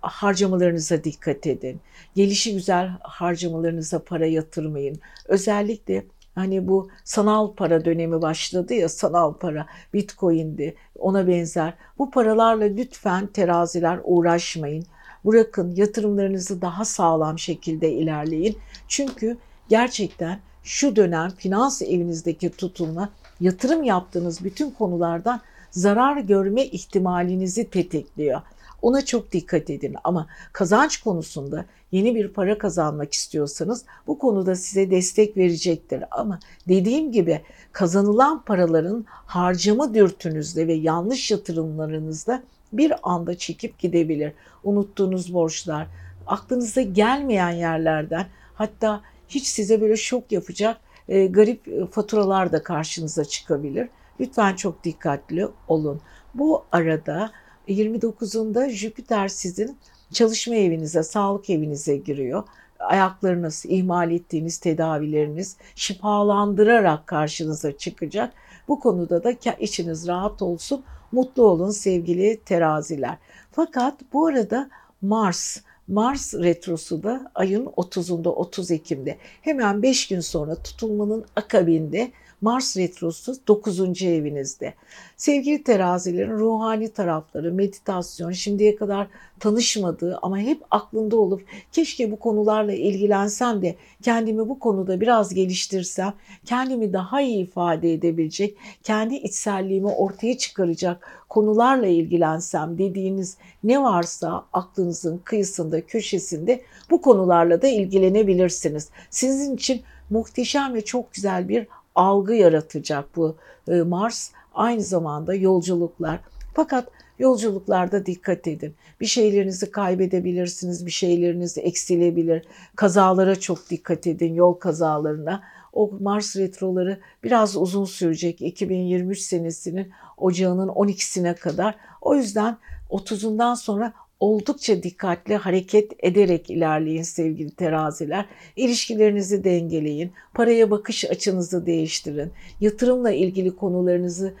harcamalarınıza dikkat edin. Gelişi güzel harcamalarınıza para yatırmayın. Özellikle Hani bu sanal para dönemi başladı ya sanal para, bitcoin'di ona benzer. Bu paralarla lütfen teraziler uğraşmayın. Bırakın yatırımlarınızı daha sağlam şekilde ilerleyin. Çünkü gerçekten şu dönem finans evinizdeki tutulma yatırım yaptığınız bütün konulardan zarar görme ihtimalinizi tetikliyor. Ona çok dikkat edin ama kazanç konusunda yeni bir para kazanmak istiyorsanız bu konuda size destek verecektir. Ama dediğim gibi kazanılan paraların harcama dürtünüzde ve yanlış yatırımlarınızda bir anda çekip gidebilir. Unuttuğunuz borçlar, aklınıza gelmeyen yerlerden hatta hiç size böyle şok yapacak e, garip e, faturalar da karşınıza çıkabilir. Lütfen çok dikkatli olun. Bu arada 29'unda Jüpiter sizin çalışma evinize, sağlık evinize giriyor. Ayaklarınız, ihmal ettiğiniz tedavileriniz şifalandırarak karşınıza çıkacak. Bu konuda da içiniz rahat olsun, mutlu olun sevgili teraziler. Fakat bu arada Mars, Mars retrosu da ayın 30'unda 30 Ekim'de hemen 5 gün sonra tutulmanın akabinde Mars Retrosu 9. evinizde. Sevgili terazilerin ruhani tarafları, meditasyon, şimdiye kadar tanışmadığı ama hep aklında olup keşke bu konularla ilgilensem de kendimi bu konuda biraz geliştirsem, kendimi daha iyi ifade edebilecek, kendi içselliğimi ortaya çıkaracak konularla ilgilensem dediğiniz ne varsa aklınızın kıyısında, köşesinde bu konularla da ilgilenebilirsiniz. Sizin için muhteşem ve çok güzel bir algı yaratacak bu e, Mars. Aynı zamanda yolculuklar. Fakat yolculuklarda dikkat edin. Bir şeylerinizi kaybedebilirsiniz, bir şeyleriniz eksilebilir. Kazalara çok dikkat edin, yol kazalarına. O Mars retroları biraz uzun sürecek 2023 senesinin ocağının 12'sine kadar. O yüzden 30'undan sonra oldukça dikkatli hareket ederek ilerleyin sevgili teraziler. İlişkilerinizi dengeleyin, paraya bakış açınızı değiştirin, yatırımla ilgili konularınızı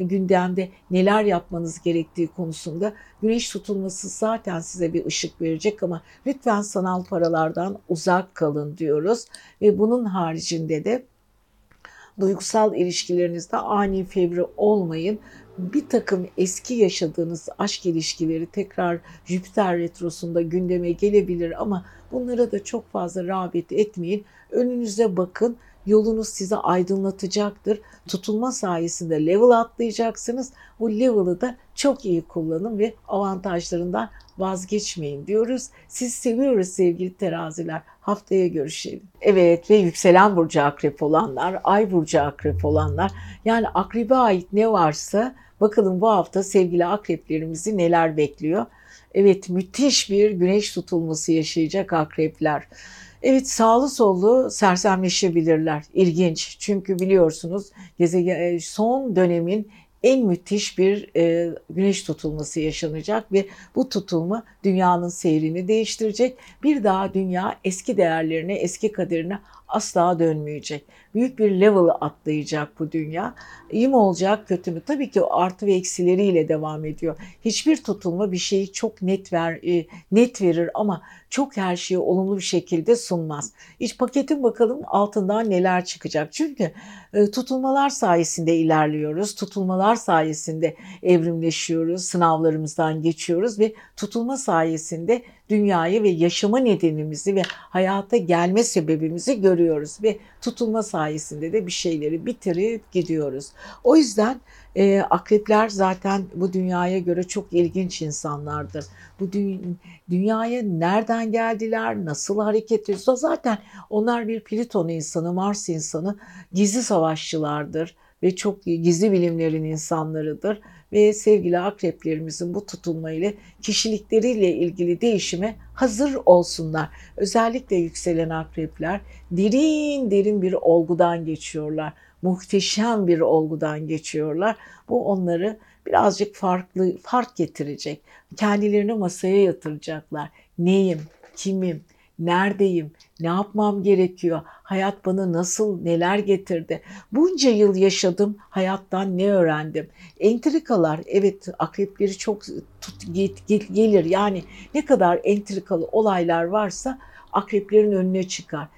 gündemde neler yapmanız gerektiği konusunda güneş tutulması zaten size bir ışık verecek ama lütfen sanal paralardan uzak kalın diyoruz ve bunun haricinde de duygusal ilişkilerinizde ani fevri olmayın bir takım eski yaşadığınız aşk ilişkileri tekrar Jüpiter retrosunda gündeme gelebilir ama bunlara da çok fazla rağbet etmeyin. Önünüze bakın. Yolunuz size aydınlatacaktır. Tutulma sayesinde level atlayacaksınız. Bu level'ı da çok iyi kullanın ve avantajlarından vazgeçmeyin diyoruz. Siz seviyoruz sevgili teraziler. Haftaya görüşelim. Evet ve yükselen burcu akrep olanlar, ay burcu akrep olanlar yani akrebe ait ne varsa Bakalım bu hafta sevgili akreplerimizi neler bekliyor? Evet müthiş bir güneş tutulması yaşayacak akrepler. Evet sağlı sollu sersemleşebilirler. İlginç çünkü biliyorsunuz gezegen e, son dönemin en müthiş bir e, güneş tutulması yaşanacak ve bu tutulma dünyanın seyrini değiştirecek. Bir daha dünya eski değerlerine, eski kaderine asla dönmeyecek. Büyük bir level atlayacak bu dünya. İyi mi olacak, kötü mü? Tabii ki artı ve eksileriyle devam ediyor. Hiçbir tutulma bir şeyi çok net ver e, net verir ama çok her şeyi olumlu bir şekilde sunmaz. İç paketin bakalım altından neler çıkacak. Çünkü e, tutulmalar sayesinde ilerliyoruz. Tutulmalar sayesinde evrimleşiyoruz. Sınavlarımızdan geçiyoruz ve tutulma sayesinde dünyayı ve yaşama nedenimizi ve hayata gelme sebebimizi görüyoruz ve tutulma sayesinde de bir şeyleri bitirip gidiyoruz. O yüzden e, akrepler zaten bu dünyaya göre çok ilginç insanlardır. Bu dü- dünyaya nereden geldiler, nasıl hareket ediyorsa zaten onlar bir Plüton insanı, Mars insanı, gizli savaşçılardır ve çok gizli bilimlerin insanlarıdır ve sevgili akreplerimizin bu tutulma ile kişilikleriyle ilgili değişime hazır olsunlar. Özellikle yükselen akrepler derin derin bir olgudan geçiyorlar. Muhteşem bir olgudan geçiyorlar. Bu onları birazcık farklı fark getirecek. Kendilerini masaya yatıracaklar. Neyim, kimim, neredeyim, ne yapmam gerekiyor, hayat bana nasıl, neler getirdi. Bunca yıl yaşadım, hayattan ne öğrendim. Entrikalar, evet akrepleri çok tut, get, get, gelir. Yani ne kadar entrikalı olaylar varsa akreplerin önüne çıkar.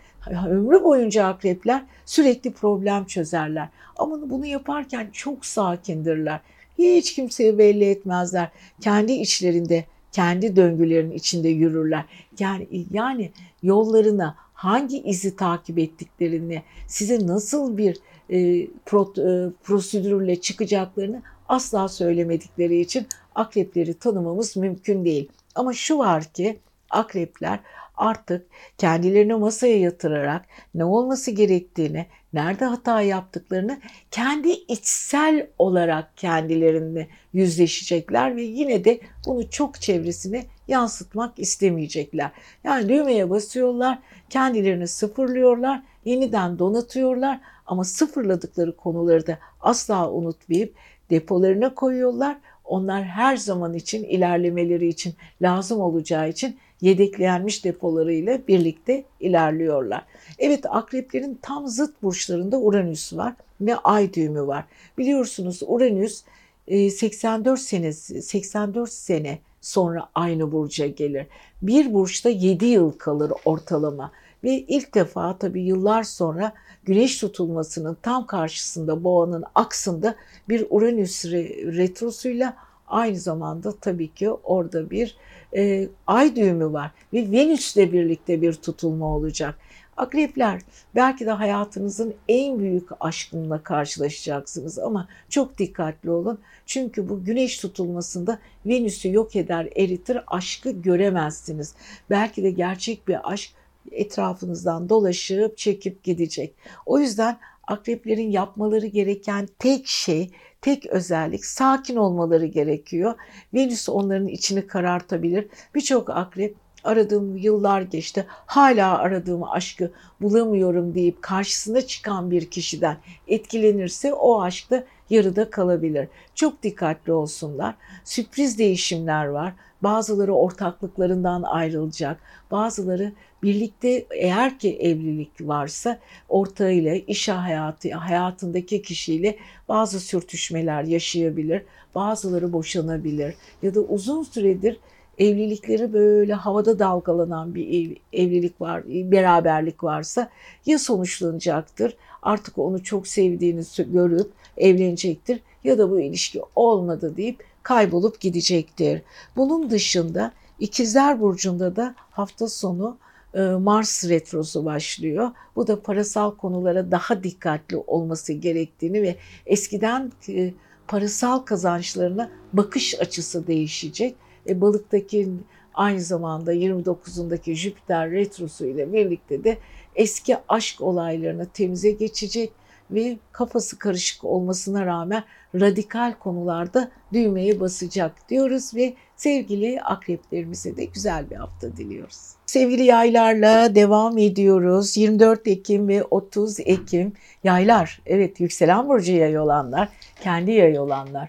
ömrü boyunca akrepler sürekli problem çözerler. Ama bunu yaparken çok sakindirler. Hiç kimseye belli etmezler. Kendi içlerinde, kendi döngülerin içinde yürürler. Yani, yani yollarına hangi izi takip ettiklerini, size nasıl bir e, pro, e, prosedürle çıkacaklarını asla söylemedikleri için akrepleri tanımamız mümkün değil. Ama şu var ki akrepler artık kendilerini masaya yatırarak ne olması gerektiğini, nerede hata yaptıklarını kendi içsel olarak kendilerini yüzleşecekler ve yine de bunu çok çevresine yansıtmak istemeyecekler. Yani düğmeye basıyorlar, kendilerini sıfırlıyorlar, yeniden donatıyorlar ama sıfırladıkları konuları da asla unutmayıp depolarına koyuyorlar. Onlar her zaman için ilerlemeleri için lazım olacağı için yedeklenmiş depolarıyla birlikte ilerliyorlar. Evet akreplerin tam zıt burçlarında Uranüs var ve ay düğümü var. Biliyorsunuz Uranüs 84 sene 84 sene sonra aynı burca gelir. Bir burçta 7 yıl kalır ortalama. Ve ilk defa tabii yıllar sonra güneş tutulmasının tam karşısında boğanın aksında bir Uranüs retrosuyla aynı zamanda tabii ki orada bir e, ay düğümü var ve Venüs'le birlikte bir tutulma olacak. Akrepler belki de hayatınızın en büyük aşkınla karşılaşacaksınız ama çok dikkatli olun. Çünkü bu güneş tutulmasında Venüs'ü yok eder, eritir, aşkı göremezsiniz. Belki de gerçek bir aşk etrafınızdan dolaşıp çekip gidecek. O yüzden akreplerin yapmaları gereken tek şey, tek özellik sakin olmaları gerekiyor. Venüs onların içini karartabilir. Birçok akrep aradığım yıllar geçti. Hala aradığım aşkı bulamıyorum deyip karşısına çıkan bir kişiden etkilenirse o aşk da yarıda kalabilir. Çok dikkatli olsunlar. Sürpriz değişimler var. Bazıları ortaklıklarından ayrılacak. Bazıları birlikte eğer ki evlilik varsa ortağıyla, iş hayatı, hayatındaki kişiyle bazı sürtüşmeler yaşayabilir. Bazıları boşanabilir ya da uzun süredir evlilikleri böyle havada dalgalanan bir ev, evlilik var, beraberlik varsa ya sonuçlanacaktır. Artık onu çok sevdiğini görüp evlenecektir ya da bu ilişki olmadı deyip kaybolup gidecektir. Bunun dışında İkizler Burcu'nda da hafta sonu e, Mars retrosu başlıyor. Bu da parasal konulara daha dikkatli olması gerektiğini ve eskiden e, parasal kazançlarına bakış açısı değişecek. E, balıktaki aynı zamanda 29'undaki Jüpiter retrosu ile birlikte de eski aşk olaylarını temize geçecek ve kafası karışık olmasına rağmen radikal konularda düğmeye basacak diyoruz ve sevgili akreplerimize de güzel bir hafta diliyoruz. Sevgili yaylarla devam ediyoruz. 24 Ekim ve 30 Ekim yaylar. Evet yükselen burcu yay olanlar, kendi yay olanlar.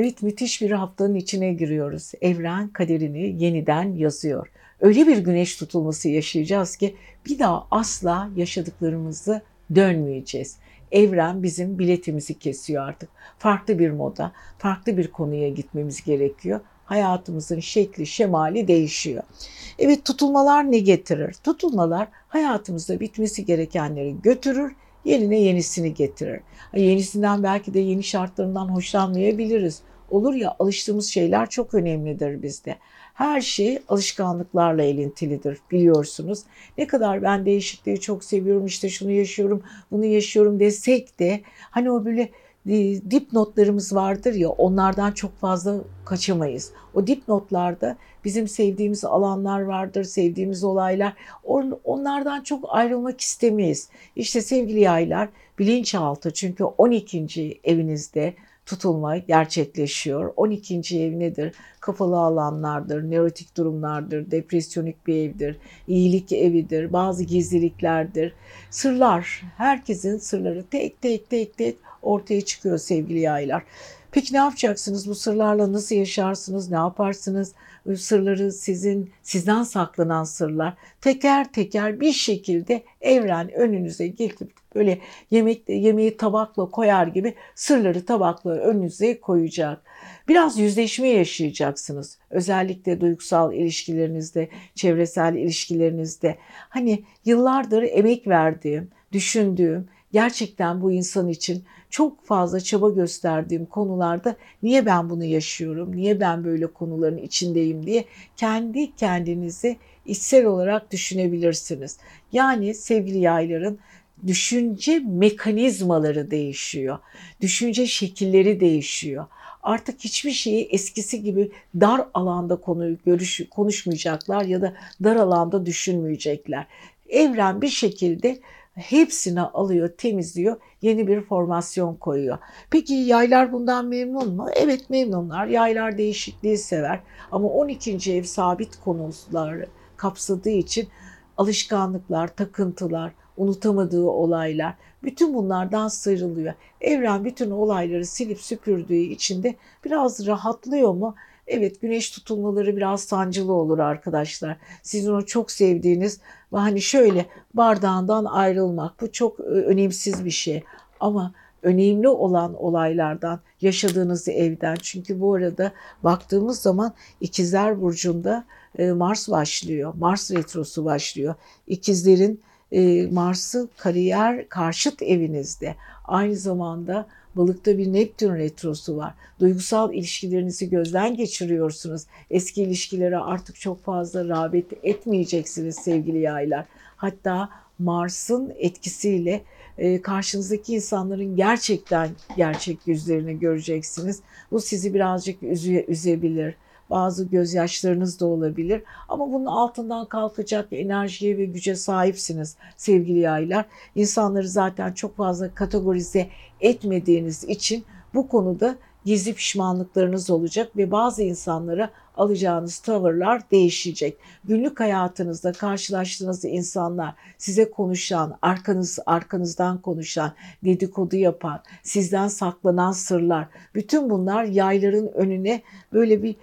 Evet müthiş bir haftanın içine giriyoruz. Evren kaderini yeniden yazıyor. Öyle bir güneş tutulması yaşayacağız ki bir daha asla yaşadıklarımızı dönmeyeceğiz. Evren bizim biletimizi kesiyor artık. Farklı bir moda, farklı bir konuya gitmemiz gerekiyor. Hayatımızın şekli, şemali değişiyor. Evet tutulmalar ne getirir? Tutulmalar hayatımızda bitmesi gerekenleri götürür, yerine yenisini getirir. Yenisinden belki de yeni şartlarından hoşlanmayabiliriz. Olur ya alıştığımız şeyler çok önemlidir bizde. Her şey alışkanlıklarla elintilidir biliyorsunuz. Ne kadar ben değişikliği çok seviyorum işte şunu yaşıyorum bunu yaşıyorum desek de hani o böyle e, dipnotlarımız vardır ya onlardan çok fazla kaçamayız. O dipnotlarda bizim sevdiğimiz alanlar vardır, sevdiğimiz olaylar. Onlardan çok ayrılmak istemeyiz. İşte sevgili yaylar bilinçaltı çünkü 12. evinizde tutulma gerçekleşiyor. 12. ev nedir? Kafalı alanlardır, nörotik durumlardır, depresyonik bir evdir, iyilik evidir, bazı gizliliklerdir. Sırlar, herkesin sırları tek tek tek tek ortaya çıkıyor sevgili yaylar. Peki ne yapacaksınız? Bu sırlarla nasıl yaşarsınız? Ne yaparsınız? Sırları sizin sizden saklanan sırlar teker teker bir şekilde evren önünüze getirip böyle yemek yemeği tabakla koyar gibi sırları tabakla önünüze koyacak. Biraz yüzleşme yaşayacaksınız. Özellikle duygusal ilişkilerinizde, çevresel ilişkilerinizde. Hani yıllardır emek verdiğim, düşündüğüm, gerçekten bu insan için çok fazla çaba gösterdiğim konularda niye ben bunu yaşıyorum, niye ben böyle konuların içindeyim diye kendi kendinizi içsel olarak düşünebilirsiniz. Yani sevgili yayların düşünce mekanizmaları değişiyor. Düşünce şekilleri değişiyor. Artık hiçbir şeyi eskisi gibi dar alanda konu görüş konuşmayacaklar ya da dar alanda düşünmeyecekler. Evren bir şekilde hepsini alıyor, temizliyor, yeni bir formasyon koyuyor. Peki yaylar bundan memnun mu? Evet memnunlar. Yaylar değişikliği sever. Ama 12. ev sabit konuları kapsadığı için alışkanlıklar, takıntılar, unutamadığı olaylar, bütün bunlardan sıyrılıyor. Evren bütün olayları silip süpürdüğü için de biraz rahatlıyor mu? Evet güneş tutulmaları biraz sancılı olur arkadaşlar. Sizin o çok sevdiğiniz ve hani şöyle bardağından ayrılmak bu çok e, önemsiz bir şey. Ama önemli olan olaylardan, yaşadığınız evden. Çünkü bu arada baktığımız zaman İkizler Burcu'nda e, Mars başlıyor. Mars retrosu başlıyor. İkizlerin e, Mars'ı kariyer karşıt evinizde. Aynı zamanda Balıkta bir Neptün retrosu var. Duygusal ilişkilerinizi gözden geçiriyorsunuz. Eski ilişkilere artık çok fazla rağbet etmeyeceksiniz sevgili yaylar. Hatta Mars'ın etkisiyle e, karşınızdaki insanların gerçekten gerçek yüzlerini göreceksiniz. Bu sizi birazcık üze, üzebilir bazı gözyaşlarınız da olabilir. Ama bunun altından kalkacak enerjiye ve güce sahipsiniz sevgili yaylar. İnsanları zaten çok fazla kategorize etmediğiniz için bu konuda gizli pişmanlıklarınız olacak ve bazı insanlara alacağınız tavırlar değişecek. Günlük hayatınızda karşılaştığınız insanlar size konuşan, arkanız arkanızdan konuşan, dedikodu yapan, sizden saklanan sırlar, bütün bunlar yayların önüne böyle bir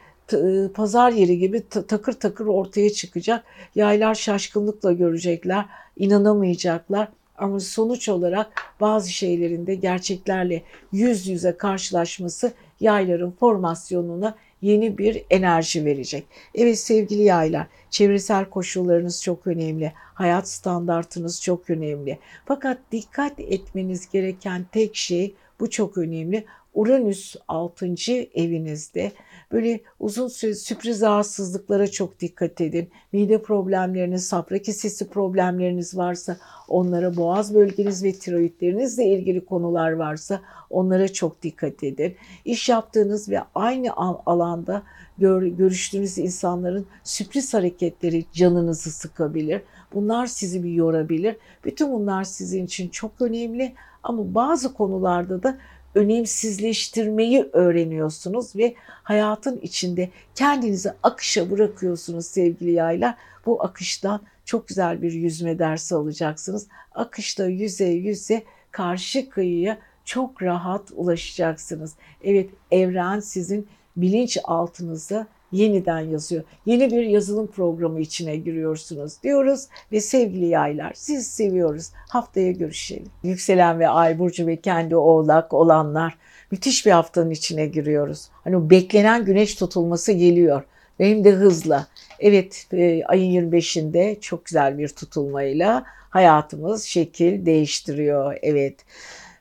pazar yeri gibi takır takır ortaya çıkacak. Yaylar şaşkınlıkla görecekler, inanamayacaklar. Ama sonuç olarak bazı şeylerin de gerçeklerle yüz yüze karşılaşması yayların formasyonuna yeni bir enerji verecek. Evet sevgili yaylar, çevresel koşullarınız çok önemli. Hayat standartınız çok önemli. Fakat dikkat etmeniz gereken tek şey bu çok önemli. Uranüs 6. evinizde Böyle uzun süre sürpriz rahatsızlıklara çok dikkat edin. Mide problemleriniz, safra kesesi problemleriniz varsa onlara, boğaz bölgeniz ve tiroidlerinizle ilgili konular varsa onlara çok dikkat edin. İş yaptığınız ve aynı alanda gör, görüştüğünüz insanların sürpriz hareketleri canınızı sıkabilir. Bunlar sizi bir yorabilir. Bütün bunlar sizin için çok önemli ama bazı konularda da önemsizleştirmeyi öğreniyorsunuz ve hayatın içinde kendinizi akışa bırakıyorsunuz sevgili yaylar. Bu akıştan çok güzel bir yüzme dersi alacaksınız. Akışta yüze yüze karşı kıyıya çok rahat ulaşacaksınız. Evet evren sizin bilinç altınızda yeniden yazıyor. Yeni bir yazılım programı içine giriyorsunuz diyoruz ve sevgili yaylar siz seviyoruz. Haftaya görüşelim. Yükselen ve Ay Burcu ve kendi oğlak olanlar müthiş bir haftanın içine giriyoruz. Hani beklenen güneş tutulması geliyor. Benim de hızla. Evet e, ayın 25'inde çok güzel bir tutulmayla hayatımız şekil değiştiriyor. Evet.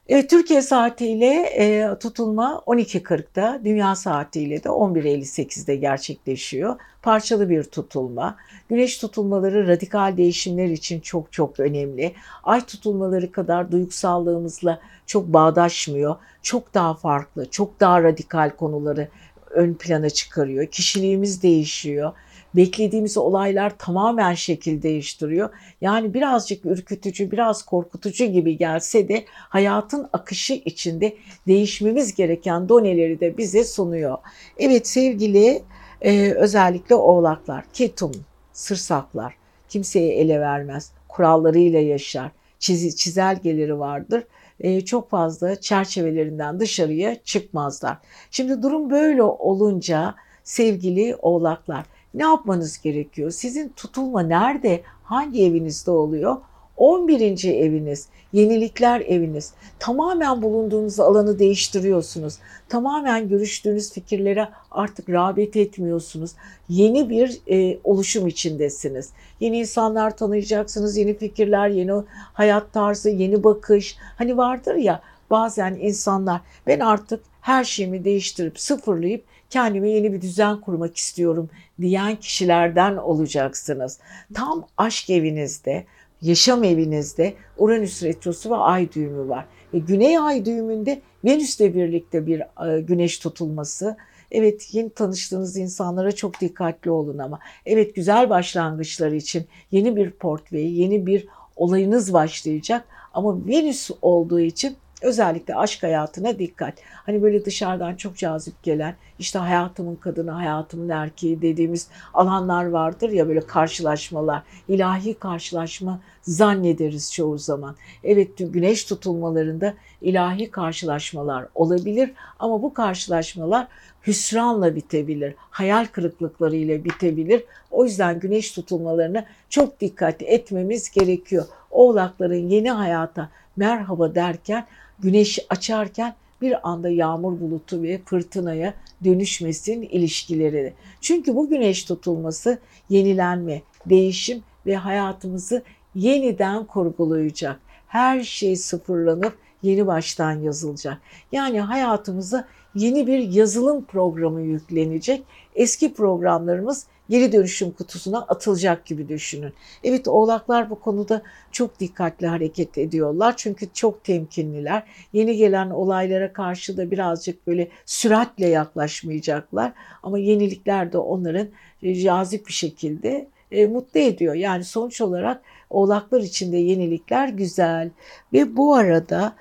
Evet, Türkiye saatiyle e, tutulma 12.40'da, dünya saatiyle de 11.58'de gerçekleşiyor. Parçalı bir tutulma. Güneş tutulmaları radikal değişimler için çok çok önemli. Ay tutulmaları kadar duygusallığımızla çok bağdaşmıyor. Çok daha farklı, çok daha radikal konuları ön plana çıkarıyor. Kişiliğimiz değişiyor beklediğimiz olaylar tamamen şekil değiştiriyor. Yani birazcık ürkütücü, biraz korkutucu gibi gelse de hayatın akışı içinde değişmemiz gereken doneleri de bize sunuyor. Evet sevgili e, özellikle oğlaklar, ketum, sırsaklar kimseye ele vermez, kurallarıyla yaşar, çiz, çizelgeleri vardır e, çok fazla çerçevelerinden dışarıya çıkmazlar. Şimdi durum böyle olunca sevgili oğlaklar ne yapmanız gerekiyor? Sizin tutulma nerede, hangi evinizde oluyor? 11. eviniz, yenilikler eviniz. Tamamen bulunduğunuz alanı değiştiriyorsunuz. Tamamen görüştüğünüz fikirlere artık rağbet etmiyorsunuz. Yeni bir e, oluşum içindesiniz. Yeni insanlar tanıyacaksınız, yeni fikirler, yeni hayat tarzı, yeni bakış. Hani vardır ya bazen insanlar ben artık her şeyimi değiştirip sıfırlayıp kendime yeni bir düzen kurmak istiyorum diyen kişilerden olacaksınız. Tam aşk evinizde, yaşam evinizde Uranüs retrosu ve ay düğümü var. E, Güney ay düğümünde Venüs'le birlikte bir e, güneş tutulması. Evet yeni tanıştığınız insanlara çok dikkatli olun ama. Evet güzel başlangıçlar için yeni bir portföy, yeni bir olayınız başlayacak. Ama Venüs olduğu için Özellikle aşk hayatına dikkat. Hani böyle dışarıdan çok cazip gelen işte hayatımın kadını, hayatımın erkeği dediğimiz alanlar vardır ya böyle karşılaşmalar. ilahi karşılaşma zannederiz çoğu zaman. Evet güneş tutulmalarında ilahi karşılaşmalar olabilir ama bu karşılaşmalar hüsranla bitebilir, hayal kırıklıklarıyla bitebilir. O yüzden güneş tutulmalarına çok dikkat etmemiz gerekiyor. Oğlakların yeni hayata merhaba derken güneş açarken bir anda yağmur bulutu ve fırtınaya dönüşmesin ilişkileri. Çünkü bu güneş tutulması yenilenme, değişim ve hayatımızı yeniden kurgulayacak. Her şey sıfırlanıp yeni baştan yazılacak. Yani hayatımıza yeni bir yazılım programı yüklenecek. Eski programlarımız geri dönüşüm kutusuna atılacak gibi düşünün. Evet oğlaklar bu konuda çok dikkatli hareket ediyorlar. Çünkü çok temkinliler. Yeni gelen olaylara karşı da birazcık böyle süratle yaklaşmayacaklar. Ama yenilikler de onların e, cazip bir şekilde e, mutlu ediyor. Yani sonuç olarak oğlaklar içinde yenilikler güzel. Ve bu arada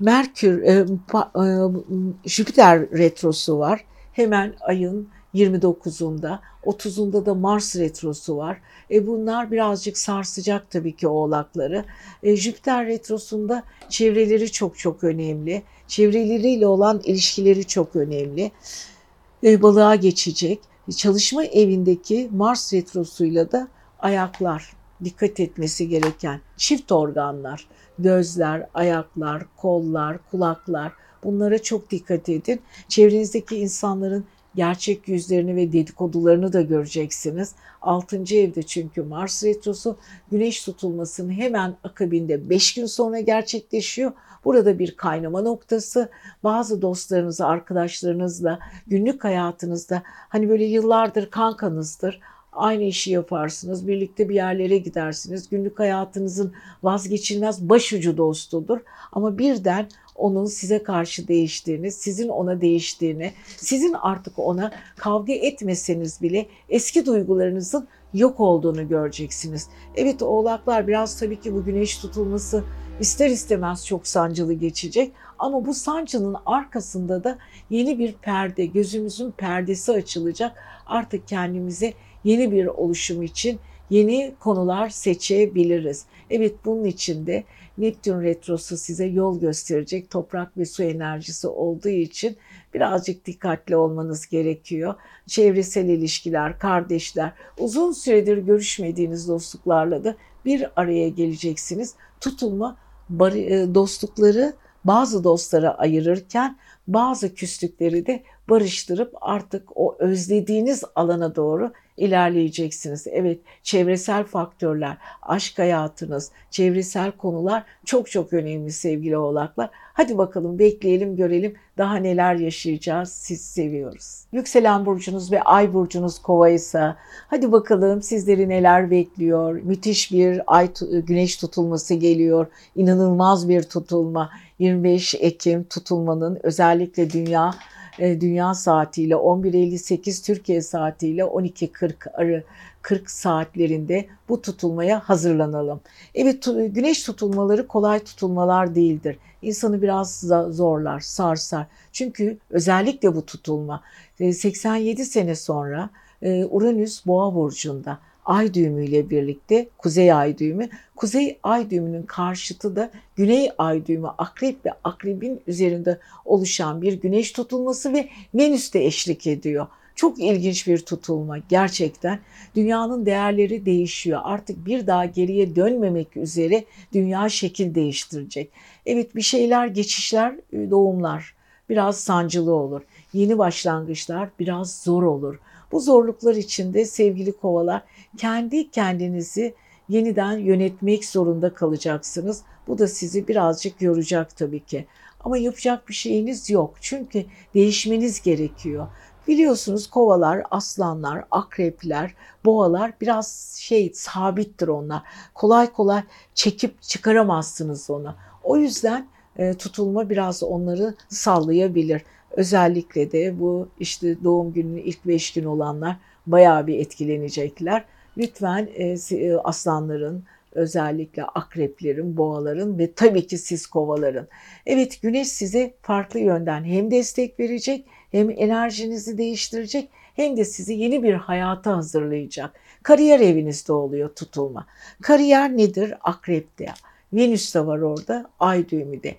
Merkür, e, Jüpiter retrosu var. Hemen ayın 29'unda, 30'unda da Mars retrosu var. E bunlar birazcık sarsacak tabii ki oğlakları. E, Jüpiter retrosunda çevreleri çok çok önemli. Çevreleriyle olan ilişkileri çok önemli. E, balığa geçecek. Çalışma evindeki Mars retrosuyla da ayaklar dikkat etmesi gereken çift organlar, gözler, ayaklar, kollar, kulaklar bunlara çok dikkat edin. Çevrenizdeki insanların gerçek yüzlerini ve dedikodularını da göreceksiniz. 6. evde çünkü Mars retrosu güneş tutulmasının hemen akabinde 5 gün sonra gerçekleşiyor. Burada bir kaynama noktası. Bazı dostlarınızla, arkadaşlarınızla, günlük hayatınızda hani böyle yıllardır kankanızdır aynı işi yaparsınız, birlikte bir yerlere gidersiniz. Günlük hayatınızın vazgeçilmez başucu dostudur. Ama birden onun size karşı değiştiğini, sizin ona değiştiğini, sizin artık ona kavga etmeseniz bile eski duygularınızın yok olduğunu göreceksiniz. Evet oğlaklar biraz tabii ki bu güneş tutulması ister istemez çok sancılı geçecek ama bu sancının arkasında da yeni bir perde, gözümüzün perdesi açılacak. Artık kendimize yeni bir oluşum için yeni konular seçebiliriz. Evet bunun için de Neptün retrosu size yol gösterecek toprak ve su enerjisi olduğu için birazcık dikkatli olmanız gerekiyor. Çevresel ilişkiler, kardeşler, uzun süredir görüşmediğiniz dostluklarla da bir araya geleceksiniz. Tutulma e, dostlukları bazı dostlara ayırırken bazı küslükleri de barıştırıp artık o özlediğiniz alana doğru ilerleyeceksiniz. Evet çevresel faktörler, aşk hayatınız, çevresel konular çok çok önemli sevgili oğlaklar. Hadi bakalım bekleyelim görelim daha neler yaşayacağız. Siz seviyoruz. Yükselen burcunuz ve ay burcunuz kova ise hadi bakalım sizleri neler bekliyor. Müthiş bir ay güneş tutulması geliyor. İnanılmaz bir tutulma. 25 Ekim tutulmanın özellikle dünya e, dünya saatiyle 11.58 Türkiye saatiyle 12.40 arı 40 saatlerinde bu tutulmaya hazırlanalım. Evet güneş tutulmaları kolay tutulmalar değildir. İnsanı biraz zorlar, sarsar. Çünkü özellikle bu tutulma 87 e, sene sonra e, Uranüs Boğa burcunda ay düğümüyle birlikte kuzey ay düğümü. Kuzey ay düğümünün karşıtı da güney ay düğümü akrep ve akrebin üzerinde oluşan bir güneş tutulması ve Venüs de eşlik ediyor. Çok ilginç bir tutulma gerçekten. Dünyanın değerleri değişiyor. Artık bir daha geriye dönmemek üzere dünya şekil değiştirecek. Evet bir şeyler, geçişler, e, doğumlar biraz sancılı olur. Yeni başlangıçlar biraz zor olur. Bu zorluklar içinde sevgili kovalar kendi kendinizi yeniden yönetmek zorunda kalacaksınız. Bu da sizi birazcık yoracak tabii ki. Ama yapacak bir şeyiniz yok. Çünkü değişmeniz gerekiyor. Biliyorsunuz kovalar, aslanlar, akrepler, boğalar biraz şey sabittir onlar. Kolay kolay çekip çıkaramazsınız onu. O yüzden e, tutulma biraz onları sallayabilir. Özellikle de bu işte doğum gününün ilk beş gün olanlar bayağı bir etkilenecekler. Lütfen e, e, aslanların, özellikle akreplerin, boğaların ve tabii ki siz kovaların. Evet güneş size farklı yönden hem destek verecek hem enerjinizi değiştirecek hem de sizi yeni bir hayata hazırlayacak. Kariyer evinizde oluyor tutulma. Kariyer nedir? Akrepte. Venüs de var orada, ay düğümü de.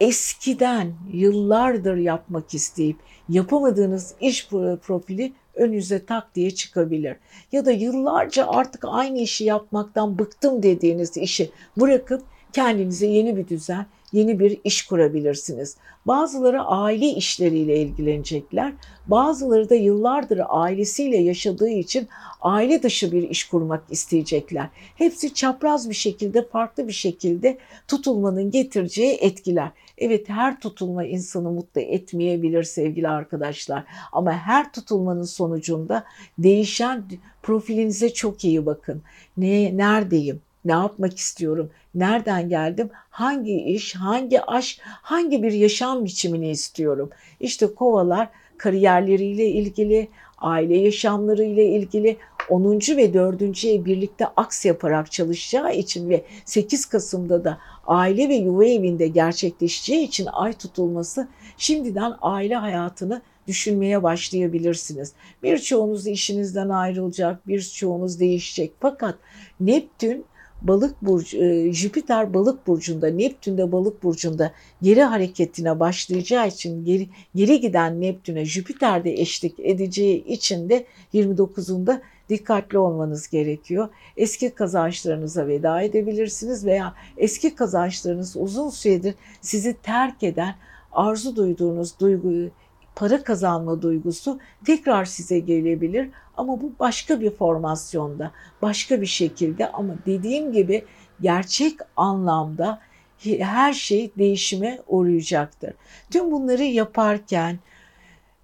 Eskiden yıllardır yapmak isteyip yapamadığınız iş profili önünüze tak diye çıkabilir. Ya da yıllarca artık aynı işi yapmaktan bıktım dediğiniz işi bırakıp kendinize yeni bir düzen, yeni bir iş kurabilirsiniz. Bazıları aile işleriyle ilgilenecekler. Bazıları da yıllardır ailesiyle yaşadığı için aile dışı bir iş kurmak isteyecekler. Hepsi çapraz bir şekilde, farklı bir şekilde tutulmanın getireceği etkiler. Evet her tutulma insanı mutlu etmeyebilir sevgili arkadaşlar. Ama her tutulmanın sonucunda değişen profilinize çok iyi bakın. Ne, neredeyim? Ne yapmak istiyorum? Nereden geldim? Hangi iş, hangi aşk, hangi bir yaşam biçimini istiyorum? İşte kovalar kariyerleriyle ilgili, aile yaşamları ile ilgili 10. ve 4. ev birlikte aks yaparak çalışacağı için ve 8 Kasım'da da aile ve yuva evinde gerçekleşeceği için ay tutulması şimdiden aile hayatını düşünmeye başlayabilirsiniz. Birçoğunuz işinizden ayrılacak, birçoğunuz değişecek. Fakat Neptün balık burcu, e, Jüpiter balık burcunda, Neptün de balık burcunda geri hareketine başlayacağı için geri, geri giden Neptün'e Jüpiter de eşlik edeceği için de 29'unda dikkatli olmanız gerekiyor. Eski kazançlarınıza veda edebilirsiniz veya eski kazançlarınız uzun süredir sizi terk eden arzu duyduğunuz duyguyu para kazanma duygusu tekrar size gelebilir ama bu başka bir formasyonda, başka bir şekilde ama dediğim gibi gerçek anlamda her şey değişime uğrayacaktır. Tüm bunları yaparken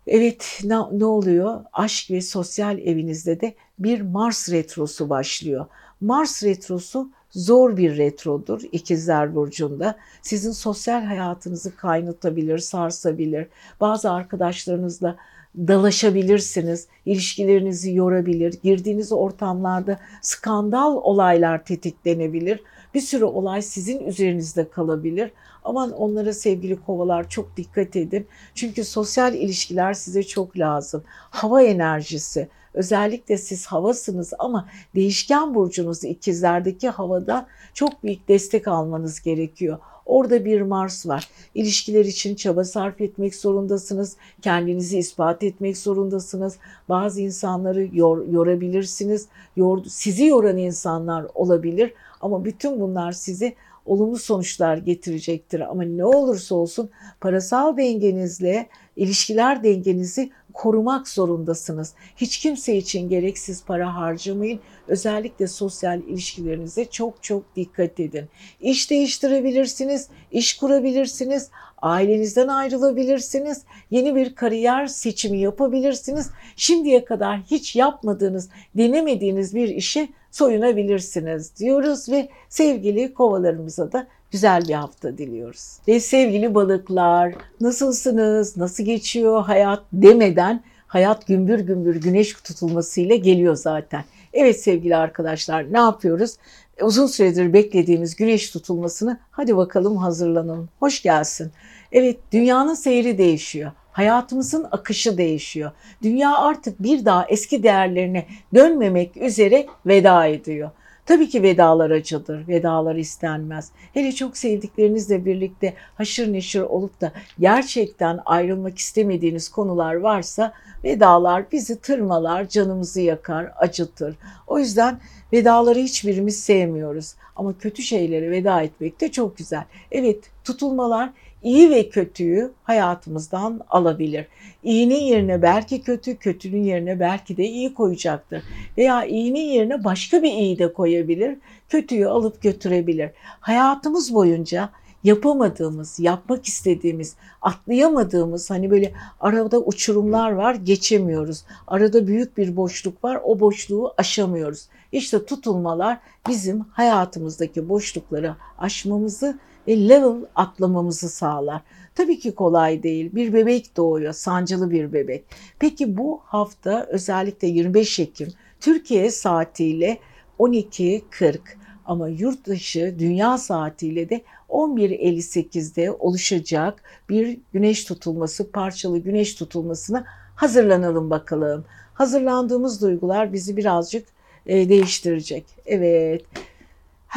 evet ne, ne oluyor? Aşk ve sosyal evinizde de bir Mars retrosu başlıyor. Mars retrosu zor bir retrodur ikizler burcunda. Sizin sosyal hayatınızı kaynatabilir, sarsabilir. Bazı arkadaşlarınızla dalaşabilirsiniz, ilişkilerinizi yorabilir, girdiğiniz ortamlarda skandal olaylar tetiklenebilir. Bir sürü olay sizin üzerinizde kalabilir. Aman onlara sevgili kovalar çok dikkat edin. Çünkü sosyal ilişkiler size çok lazım. Hava enerjisi, Özellikle siz havasınız ama değişken burcunuz ikizlerdeki havada çok büyük destek almanız gerekiyor. Orada bir Mars var. İlişkiler için çaba sarf etmek zorundasınız. Kendinizi ispat etmek zorundasınız. Bazı insanları yor, yorabilirsiniz. Yor, sizi yoran insanlar olabilir ama bütün bunlar sizi olumlu sonuçlar getirecektir. Ama ne olursa olsun parasal dengenizle ilişkiler dengenizi korumak zorundasınız. Hiç kimse için gereksiz para harcamayın. Özellikle sosyal ilişkilerinize çok çok dikkat edin. İş değiştirebilirsiniz, iş kurabilirsiniz, ailenizden ayrılabilirsiniz, yeni bir kariyer seçimi yapabilirsiniz. Şimdiye kadar hiç yapmadığınız, denemediğiniz bir işe soyunabilirsiniz diyoruz ve sevgili kovalarımıza da güzel bir hafta diliyoruz. Ve sevgili balıklar nasılsınız, nasıl geçiyor hayat demeden hayat gümbür gümbür güneş tutulmasıyla geliyor zaten. Evet sevgili arkadaşlar ne yapıyoruz? Uzun süredir beklediğimiz güneş tutulmasını hadi bakalım hazırlanalım. Hoş gelsin. Evet dünyanın seyri değişiyor. Hayatımızın akışı değişiyor. Dünya artık bir daha eski değerlerine dönmemek üzere veda ediyor. Tabii ki vedalar acıdır, vedalar istenmez. Hele çok sevdiklerinizle birlikte haşır neşir olup da gerçekten ayrılmak istemediğiniz konular varsa vedalar bizi tırmalar, canımızı yakar, acıtır. O yüzden vedaları hiçbirimiz sevmiyoruz. Ama kötü şeylere veda etmek de çok güzel. Evet tutulmalar iyi ve kötüyü hayatımızdan alabilir. İyinin yerine belki kötü, kötünün yerine belki de iyi koyacaktır. Veya iyinin yerine başka bir iyi de koyabilir, kötüyü alıp götürebilir. Hayatımız boyunca yapamadığımız, yapmak istediğimiz, atlayamadığımız hani böyle arada uçurumlar var geçemiyoruz. Arada büyük bir boşluk var o boşluğu aşamıyoruz. İşte tutulmalar bizim hayatımızdaki boşlukları aşmamızı ve level atlamamızı sağlar. Tabii ki kolay değil. Bir bebek doğuyor, sancılı bir bebek. Peki bu hafta özellikle 25 Ekim Türkiye saatiyle 12.40 ama yurt dışı dünya saatiyle de 11.58'de oluşacak bir güneş tutulması, parçalı güneş tutulmasına hazırlanalım bakalım. Hazırlandığımız duygular bizi birazcık e, değiştirecek. Evet,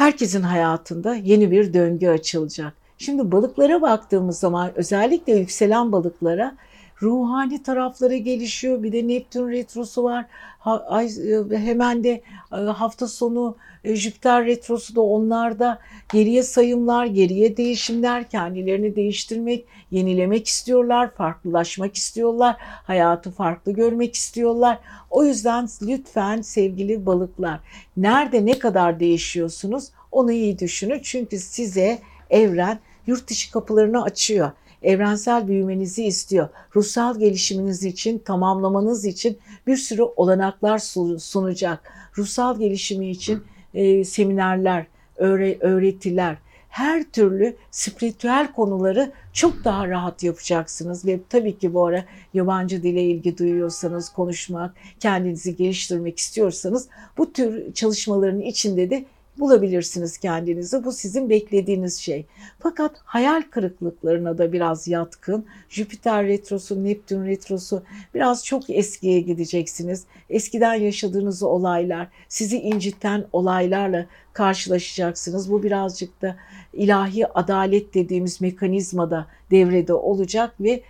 herkesin hayatında yeni bir döngü açılacak. Şimdi balıklara baktığımız zaman özellikle yükselen balıklara ruhani tarafları gelişiyor. Bir de Neptün retrosu var. Ha, e, hemen de e, hafta sonu e, Jüpiter retrosu da onlarda geriye sayımlar, geriye değişimler, kendilerini değiştirmek, yenilemek istiyorlar, farklılaşmak istiyorlar, hayatı farklı görmek istiyorlar. O yüzden lütfen sevgili balıklar, nerede ne kadar değişiyorsunuz onu iyi düşünün. Çünkü size evren yurt dışı kapılarını açıyor evrensel büyümenizi istiyor. Ruhsal gelişiminiz için, tamamlamanız için bir sürü olanaklar sunacak. Ruhsal gelişimi için e, seminerler, öğre, öğretiler, her türlü spiritüel konuları çok daha rahat yapacaksınız ve tabii ki bu ara yabancı dile ilgi duyuyorsanız, konuşmak, kendinizi geliştirmek istiyorsanız bu tür çalışmaların içinde de bulabilirsiniz kendinizi. Bu sizin beklediğiniz şey. Fakat hayal kırıklıklarına da biraz yatkın. Jüpiter retrosu, Neptün retrosu biraz çok eskiye gideceksiniz. Eskiden yaşadığınız olaylar, sizi inciten olaylarla karşılaşacaksınız. Bu birazcık da ilahi adalet dediğimiz mekanizmada devrede olacak ve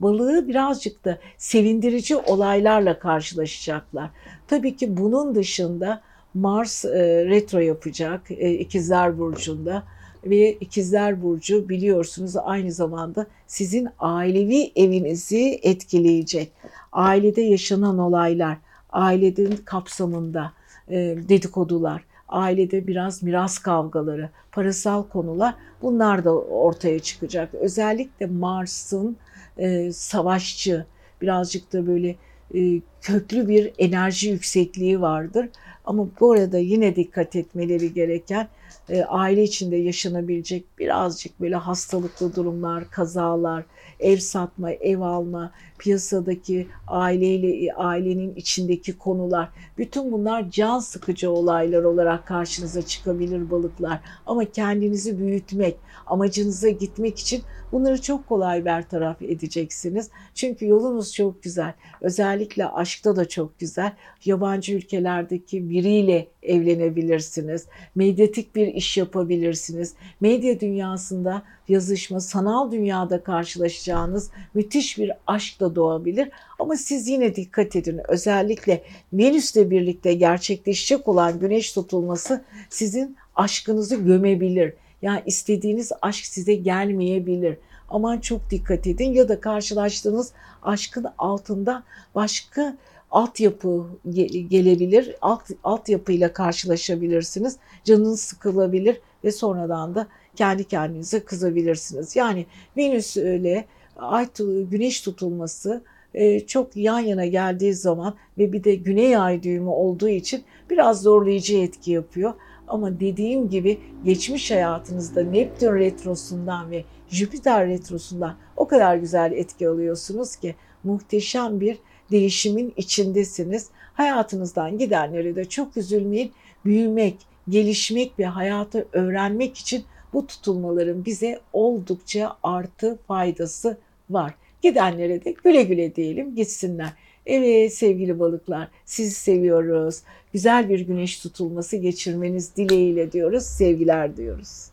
balığı birazcık da sevindirici olaylarla karşılaşacaklar. Tabii ki bunun dışında Mars e, retro yapacak e, İkizler Burcu'nda ve İkizler Burcu biliyorsunuz aynı zamanda sizin ailevi evinizi etkileyecek. Ailede yaşanan olaylar, ailenin kapsamında e, dedikodular, ailede biraz miras kavgaları, parasal konular bunlar da ortaya çıkacak. Özellikle Mars'ın e, savaşçı, birazcık da böyle e, köklü bir enerji yüksekliği vardır. Ama bu arada yine dikkat etmeleri gereken e, aile içinde yaşanabilecek birazcık böyle hastalıklı durumlar, kazalar, ev satma, ev alma, piyasadaki aileyle ailenin içindeki konular. Bütün bunlar can sıkıcı olaylar olarak karşınıza çıkabilir balıklar. Ama kendinizi büyütmek, amacınıza gitmek için bunları çok kolay bertaraf edeceksiniz. Çünkü yolunuz çok güzel. Özellikle aşkta da çok güzel. Yabancı ülkelerdeki biriyle evlenebilirsiniz. Medyatik bir iş yapabilirsiniz. Medya dünyasında yazışma, sanal dünyada karşılaşacağınız müthiş bir aşk da doğabilir. Ama siz yine dikkat edin. Özellikle Venüs'le birlikte gerçekleşecek olan güneş tutulması sizin aşkınızı gömebilir. Yani istediğiniz aşk size gelmeyebilir. Aman çok dikkat edin ya da karşılaştığınız aşkın altında başka altyapı gelebilir. Alt, altyapıyla karşılaşabilirsiniz. Canınız sıkılabilir ve sonradan da kendi kendinize kızabilirsiniz. Yani Venüs öyle ay güneş tutulması e, çok yan yana geldiği zaman ve bir de güney ay düğümü olduğu için biraz zorlayıcı etki yapıyor. Ama dediğim gibi geçmiş hayatınızda Neptün retrosundan ve Jüpiter retrosundan o kadar güzel etki alıyorsunuz ki muhteşem bir değişimin içindesiniz. Hayatınızdan gidenlere de çok üzülmeyin. Büyümek, gelişmek ve hayatı öğrenmek için bu tutulmaların bize oldukça artı faydası var. Gidenlere de güle güle diyelim gitsinler. Evet sevgili balıklar sizi seviyoruz. Güzel bir güneş tutulması geçirmeniz dileğiyle diyoruz. Sevgiler diyoruz.